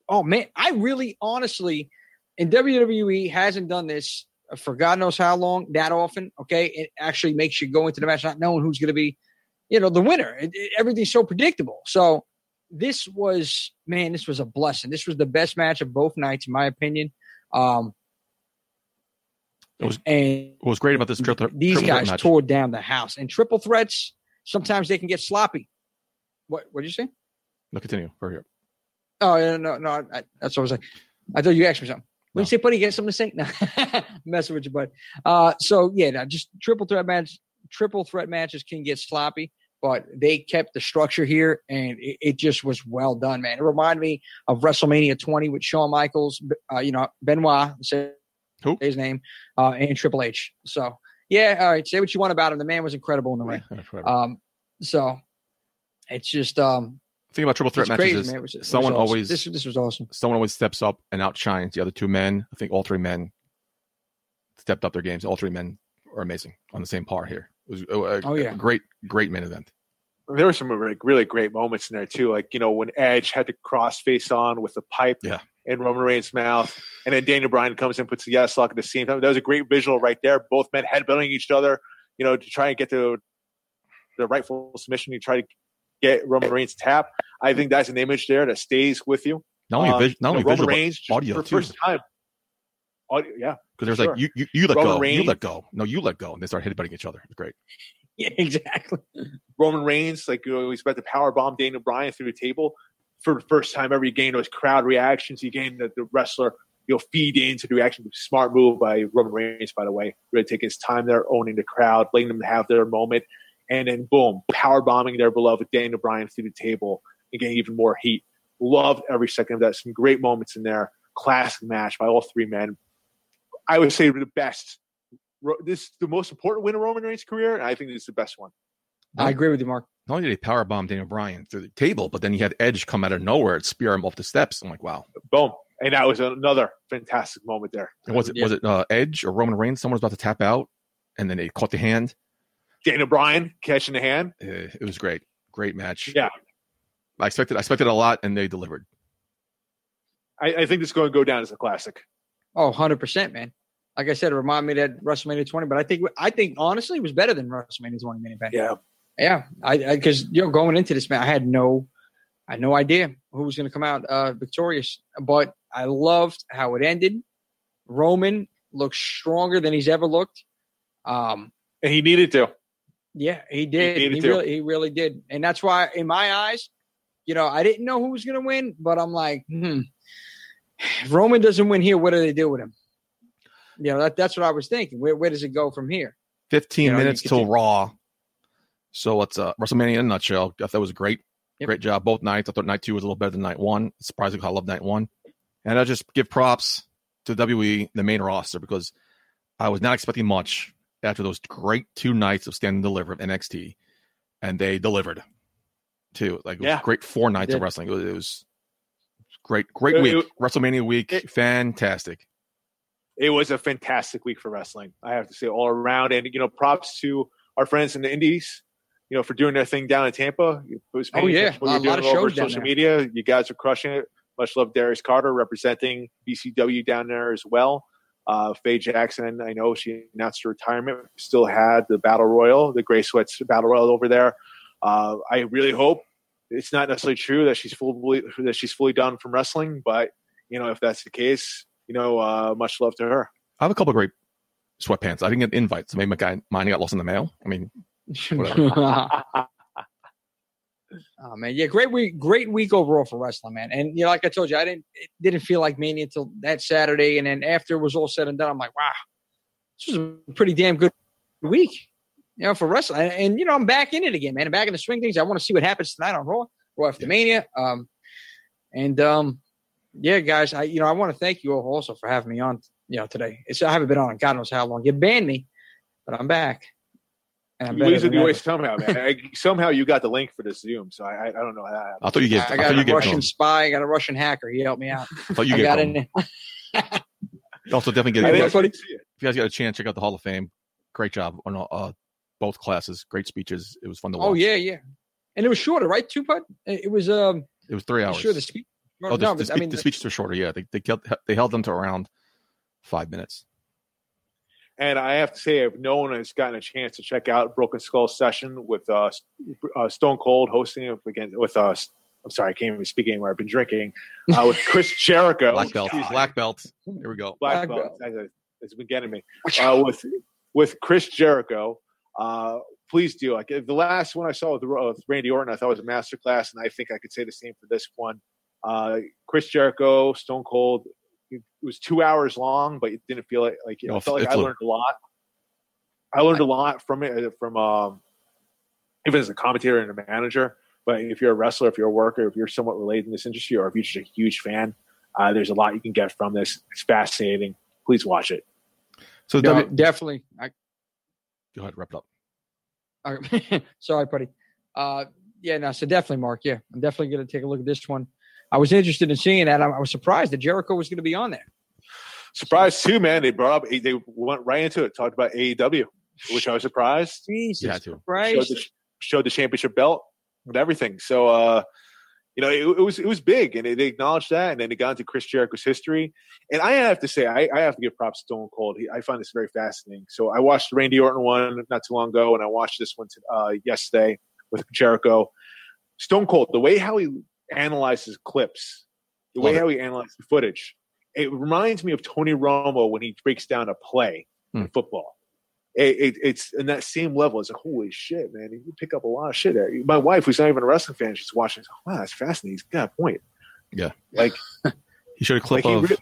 oh man, I really, honestly, and WWE hasn't done this for God knows how long that often. Okay, it actually makes you go into the match not knowing who's going to be, you know, the winner. It, it- everything's so predictable. So this was man, this was a blessing. This was the best match of both nights, in my opinion. Um, It was- and What was great about this triple, these triple guys tore down the house. And triple threats sometimes they can get sloppy. What? What did you say? No, continue. We're here. Oh no, no, no. I, that's what I was like. I thought you asked me something. When No. you say, "Buddy, you got something to say?" No, messing with you, bud. Uh, so yeah, no, just triple threat match. Triple threat matches can get sloppy, but they kept the structure here, and it, it just was well done, man. It reminded me of WrestleMania 20 with Shawn Michaels, uh, you know, Benoit, say Who? his name, uh, and Triple H. So yeah, all right. Say what you want about him. The man was incredible in the ring. Um, so it's just um, Thing about triple threat it's matches crazy, is man. Was, it was someone awesome. always- this this was awesome. someone always steps up and outshines the other two men. I think all three men stepped up their games. All three men are amazing on the same par here. It was a, a- Oh, yeah. a great, great main event. There were some like really great moments in there too. Like you know when Edge had the cross face on with the pipe Yeah. in Roman Reigns' mouth, and then Daniel Bryan comes in puts the yes lock at the same time. That was a great visual right there. Both men headbutting each other, you know, to try and get the the rightful submission. You try to get Roman Reigns tap. I think that's an image there that stays with you. Not only, Um, vis- not you know, only Roman visual, Reigns just audio, for too. first time. Audio, yeah, because there's sure. like you, you, you let Roman go, you let go, no, you let go, and they start headbutting each other. It's great. Yeah, exactly. Roman Reigns, like you know, he's about to power bomb Daniel Bryan through the table for the first time ever. He gained those crowd reactions. He gained the, the wrestler, you know, feed into the reaction. Smart move by Roman Reigns, by the way. Really taking his time there, owning the crowd, letting them have their moment, and then boom, power bombing their beloved Daniel Bryan through the table and getting even more heat. Loved every second of that. Some great moments in there. Classic match by all three men. I would say the best. This is the most important win of Roman Reigns' career, and I think this is the best one. I agree with you, Mark. Not only did he power bomb Daniel Bryan through the table, but then he had Edge come out of nowhere and spear him off the steps. I'm like, wow. Boom. And that was another fantastic moment there. And was it Yeah. was it uh, Edge or Roman Reigns? Someone was about to tap out, and then they caught the hand. Daniel Bryan catching the hand. Uh, it was great, great match. Yeah. I expected I expected a lot, and they delivered. I, I think this is going to go down as a classic. Oh, 100%, man. Like I said, it reminded me of that WrestleMania 20, but I think I think honestly it was better than WrestleMania 20 main event. Yeah. Yeah, I because you know going into this man, I had no, I had no idea who was going to come out uh, victorious. But I loved how it ended. Roman looked stronger than he's ever looked. Um, And he needed to. Yeah, he did. needed He, really, he really did. And that's why, in my eyes, you know, I didn't know who was going to win, but I'm like, hmm, if Roman doesn't win here. What do they do with him? You know, that, that's what I was thinking. Where, where does it go from here? Fifteen You know, minutes could till do- Raw. So it's uh, WrestleMania in a nutshell. I thought it was great, Yep. great job both nights. I thought night two was a little better than night one. Surprisingly, I love night one, and I just give props to WWE, the main roster, because I was not expecting much after those great two nights of stand and deliver of NXT, and they delivered too. Like it was Yeah. great four nights of wrestling. It was, it was great, great It- week. it- WrestleMania week, fantastic. It was a fantastic week for wrestling. I have to say, all around. And, you know, props to our friends in the Indies, you know, for doing their thing down in Tampa. It was Oh, yeah. A lot of over shows down social there. media. You guys are crushing it. Much love, Darius Carter, representing BCW down there as well. Uh, Faye Jackson, I know she announced her retirement. Still had the Battle Royal, the Gray Sweats Battle Royal over there. Uh, I really hope it's not necessarily true that she's fully that she's fully done from wrestling, but you know if that's the case, you know, uh, much love to her. I have a couple of great sweatpants. I didn't get invites. Maybe my guy mine got lost in the mail. I mean, Whatever. oh man, yeah, great week, great week overall for wrestling, man. And you know, like I told you, I didn't it didn't feel like Mania until that Saturday, and then after it was all said and done, I'm like, wow, this was a pretty damn good week, you know, for wrestling. And, and, you know, I'm back in it again, man. I'm back in the swing things. I want to see what happens tonight on Raw, Raw after Mania. Um, and um, yeah, guys, I you know I want to thank you all also for having me on, you know, today. It's I haven't been on God knows how long. You banned me, but I'm back. And I'm You better wasted than the way somehow, man. I, somehow you got the link for this Zoom, so I, I don't know how. that happened. I thought you gave. I I, got thought a you. Russian Chrome. spy. I got a Russian hacker. He helped me out. I thought you I gave. got Chrome. in. Also, definitely get. I If you funny. see it. guys got a chance, check out the Hall of Fame. Great job on uh, both classes. Great speeches. It was fun to watch. Oh yeah, yeah. And it was shorter, right? Two putt. It was um. It was three hours. Sure, the speech. oh, the, no, the, but I mean, the speeches were shorter. Yeah, they they held, they held them to around five minutes. And I have to say, if no one has gotten a chance to check out Broken Skull session with uh, uh, Stone Cold hosting it again with us. I'm sorry, I can't even speak anymore. I've been drinking uh, with Chris Jericho. Black belt. Excuse me. Black belt. Here we go. Black Black belt. belt. It's been getting me. Uh, with with Chris Jericho. Uh, please do. Like the last one I saw with, with Randy Orton, I thought was a masterclass, and I think I could say the same for this one. Uh, Chris Jericho, Stone Cold. It was two hours long, but it didn't feel like like No, I felt like I learned a lot. I learned a lot from it, uh, from um, even as a commentator and a manager. But if you're a wrestler, if you're a worker, if you're somewhat related in this industry, or if you're just a huge fan, uh, there's a lot you can get from this. It's fascinating. Please watch it. So No, W- definitely. I, go ahead, wrap it up. I- sorry, buddy. Uh, yeah, no. So definitely, Mark. Yeah, I'm definitely going to take a look at this one. I was interested in seeing that. I, I was surprised that Jericho was going to be on there. Surprised too, man. They brought up, they went right into it, talked about AEW, which I was surprised. Jesus You had to. Showed the, showed the championship belt and everything. So, uh, you know, it, it was it was big, and they acknowledged that, and then they got into Chris Jericho's history. And I have to say, I, I have to give props to Stone Cold. He, I find this very fascinating. So, I watched the Randy Orton one not too long ago, and I watched this one uh, yesterday with Jericho. Stone Cold, the way how he analyzes clips, the way it. how he analyzes the footage, it reminds me of Tony Romo when he breaks down a play in Hmm. football. It, it, it's in that same level. It's like, holy shit, man! You pick up a lot of shit. there. My wife, who's not even a wrestling fan, she's watching. Like, wow, that's fascinating. He's got a point. Yeah. Like, He showed a clip Like, he of re-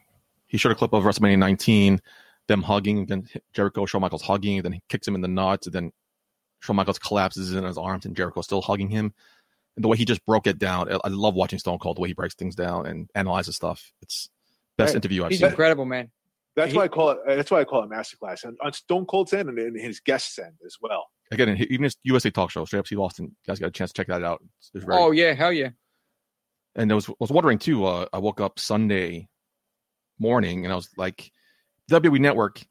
he showed a clip of WrestleMania 19, them hugging, then Jericho, Shawn Michaels hugging, then he kicks him in the nuts, and then Shawn Michaels collapses in his arms, and Jericho's still hugging him. And the way he just broke it down, I, I love watching Stone Cold the way he breaks things down and analyzes stuff. It's best Right. interview I've He's seen. incredible, man. that's He- why I call it. That's why I call it masterclass. And on Stone Cold's end and, and his guests end as well. Again, even his USA talk show, Straight Up Steve Austin, you guys got a chance to check that out. It's, it's Oh yeah, hell yeah. And I was was wondering too. Uh, I woke up Sunday morning and I was like, WWE Network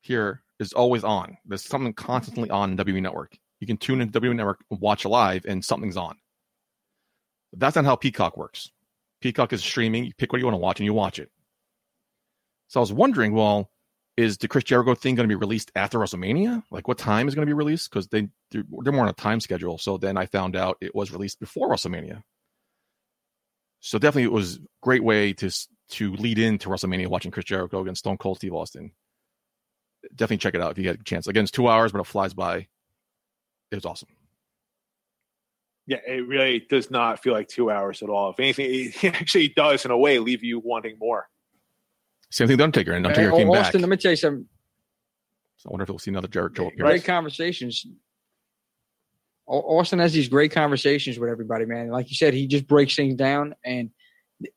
here is always on. There's something constantly on WWE Network. You can tune into WWE Network watch live, and something's on. That's not how Peacock works. Peacock is streaming. You pick what you want to watch and you watch it. So I was wondering, well, is the Chris Jericho thing going to be released after WrestleMania? Like, what time is going to be released? Because they they're, more on a time schedule. So then I found out it was released before WrestleMania. So definitely, it was a great way to to lead into WrestleMania watching Chris Jericho against Stone Cold Steve Austin. Definitely check it out if you get a chance. Again, it's two hours, but it flies by. It was awesome. Yeah, it really does not feel like two hours at all. If anything, it actually does in a way leave you wanting more. Same thing, with Undertaker, and Undertaker Hey, came Austin, back. let me tell you something. So I wonder if we'll see another Jericho appearance. Great conversations. Austin has these great conversations with everybody, man. Like you said, he just breaks things down, and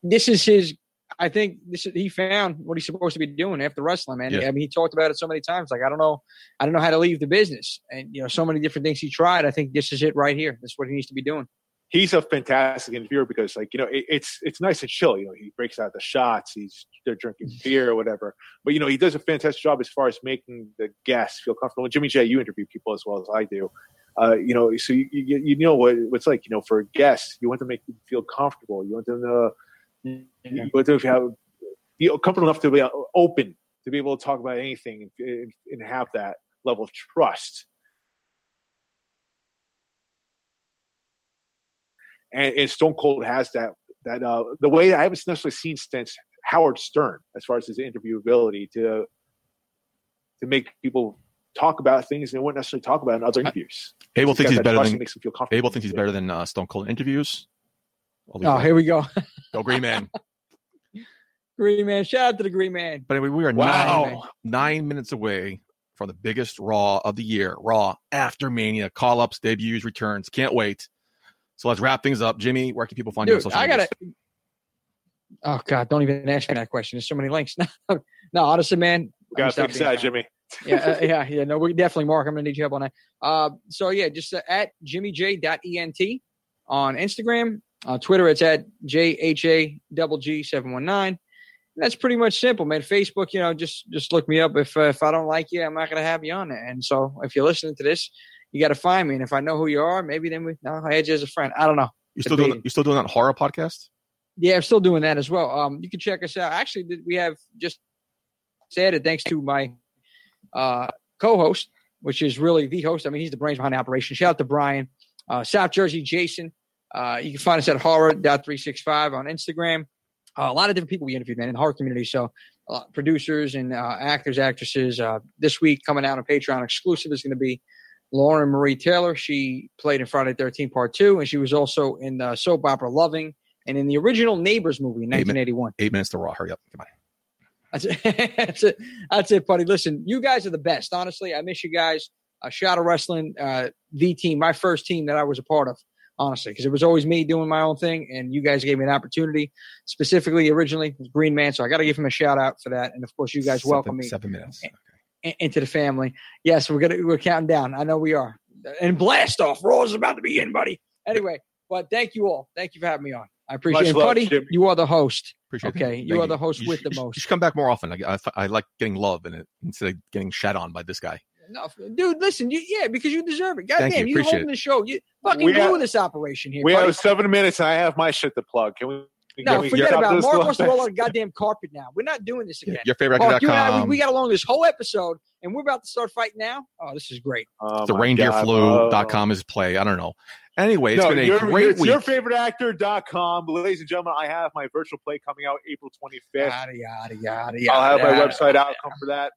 this is his. I think this is, he found what he's supposed to be doing after wrestling, man. Yeah. I mean, he talked about it so many times. Like, I don't know, I don't know how to leave the business, and you know, so many different things he tried. I think this is it right here. This is what he needs to be doing. He's a fantastic interviewer because, like, you know, it, it's it's nice and chill. You know, he breaks out the shots. He's they're drinking beer or whatever. But you know, he does a fantastic job as far as making the guests feel comfortable. And Jimmy J, you interview people as well as I do. Uh, you know, so you, you you know what what's like. You know, for guests, you want to make them feel comfortable. You want them to you want them to have be comfortable enough to be open to be able to talk about anything and, and have that level of trust. And, and Stone Cold has that that uh, the way I haven't necessarily seen since Howard Stern as far as his interview ability to to make people talk about things they wouldn't necessarily talk about in other interviews. Abel thinks he's better than makes him feel comfortable. Abel thinks he's better than uh, Stone Cold in interviews. I'll leave Oh, that. here we go. Go Green Man. Green Man, shout out to the Green Man. But anyway, we are Wow. nine, nine minutes away from the biggest Raw of the year. Raw after Mania, call ups, debuts, returns. Can't wait. So let's wrap things up. Jimmy, where can people find you on Dude, social I gotta. Oh God! Don't even ask me that question. There's so many links. no, no honestly, man. We gotta I'm fix that, Jimmy. yeah, uh, yeah, yeah. No, we definitely, Mark. I'm gonna need your help on that. Uh, so yeah, just uh, at jimmyj.ent on Instagram, on Twitter, it's at jha double g seven one nine. That's pretty much simple, man. Facebook, you know, just just look me up. If uh, if I don't like you, I'm not gonna have you on there. And so, if you're listening to this, you got to find me. And if I know who you are, maybe then we, no, I had you as a friend. I don't know. You still doing you still doing that horror podcast? Yeah, I'm still doing that as well. Um, you can check us out. Actually, we have just said it thanks to my uh, co-host, which is really the host. I mean, he's the brains behind the operation. Shout out to Brian, uh, South Jersey Jason. Uh, you can find us at horror.365 on Instagram. Uh, a lot of different people we interviewed, man, in the horror community. So, uh, producers and uh, actors, actresses. Uh, this week, coming out on Patreon exclusive is going to be Lauren Marie Taylor. She played in Friday 13 Part 2, and she was also in the soap opera Loving and in the original Neighbors movie in Eight min- 1981. Eight minutes to Raw. Hurry up. Come on. That's it. That's it. That's it, buddy. Listen, you guys are the best. Honestly, I miss you guys. Uh, Shot of Wrestling, uh, the team, my first team that I was a part of. Honestly, because it was always me doing my own thing, and you guys gave me an opportunity. Specifically, originally was Green Man, so I got to give him a shout out for that. And of course, you guys Seven- welcome me Seven minutes. in- into the family. Yes, we're gonna we're counting down. I know we are. And blast off. Raw's about to begin, buddy. Anyway, but thank you all. Thank you for having me on. I appreciate Much it. love, Buddy, Jimmy. you are the host. Appreciate it. Okay, you Thank are the host You with should- the most. You should come back more often. I, I, I like getting love in it instead of getting shat on by this guy. No, dude, listen, you, yeah, because you deserve it. God Thank damn, you, you, appreciate holding the show. You fucking We glue this operation here. We buddy. have seven minutes, and I have my shit to plug. Can we? no, can forget stop about it. this Mark little wants to roll out a goddamn carpet now. We're not doing this again. Your favorite Mark, you and I, we, actor.com. we got along this whole episode, and we're about to start fighting now. Oh, this is great. Oh the my God. reindeerflu.com oh. is play. I don't know. Anyway, it's no, been a your, great it's week. your favorite actor.com. Ladies and gentlemen, I have my virtual play coming out April 25th. Yada yada yada yada. I'll have my yada. website outcome for that.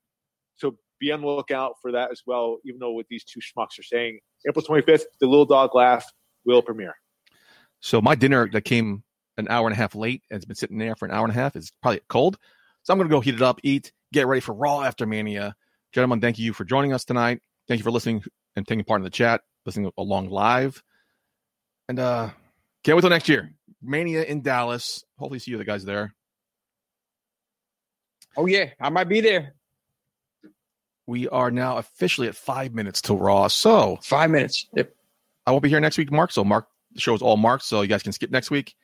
So be on the lookout for that as well, even though what these two schmucks are saying. April 25th, The Little Dog Laugh will premiere. So my dinner that came an hour and a half late and it's been sitting there for an hour and a half is probably cold. So I'm going to go heat it up, eat, get ready for Raw after Mania. Gentlemen, thank you for joining us tonight. Thank you for listening and taking part in the chat, listening along live. And uh can't wait till next year. Mania in Dallas. Hopefully see you the guys there. Oh yeah, I might be there. We are now officially at five minutes to Raw. So Five minutes. Yep. I won't be here next week, Mark. So Mark the show is all marked, so you guys can skip next week.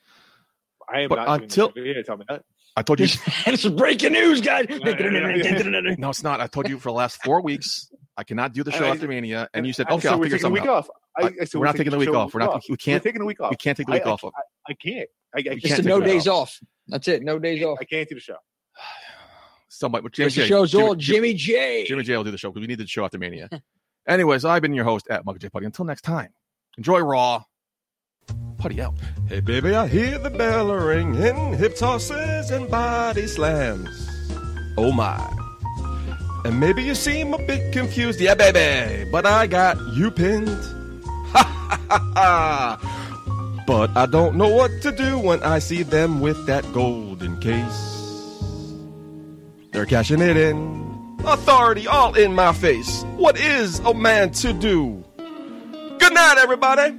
I am But not until- doing that. Tell me that. I told you. it's breaking news, guys. no, it's not. I told you for the last four weeks I cannot do the show I- after Mania, and you said, "Okay, so I'll we're figure taking a something week out." off. I, I said We're not taking the week show off. We're not. off. We can't. We're taking the week off. We can't take the week I, off. I, I can't. I, I can't. can't Just take no it days off. That's it. No days off. I can't do the show. Somebody, but Jimmy J, show's Jimmy, all Jimmy J. Jimmy J will do the show because we need the show after Mania. Anyways, I've been your host at Mugga J Putty. Until next time, enjoy Raw. Putty out. Hey, baby, I hear the bell ringing, hip tosses and body slams. Oh my. And maybe you seem a bit confused, yeah, baby, but I got you pinned. Ha ha ha ha. But I don't know what to do when I see them with that golden case. They're cashing it in. Authority all in my face. What is a man to do? Good night, everybody.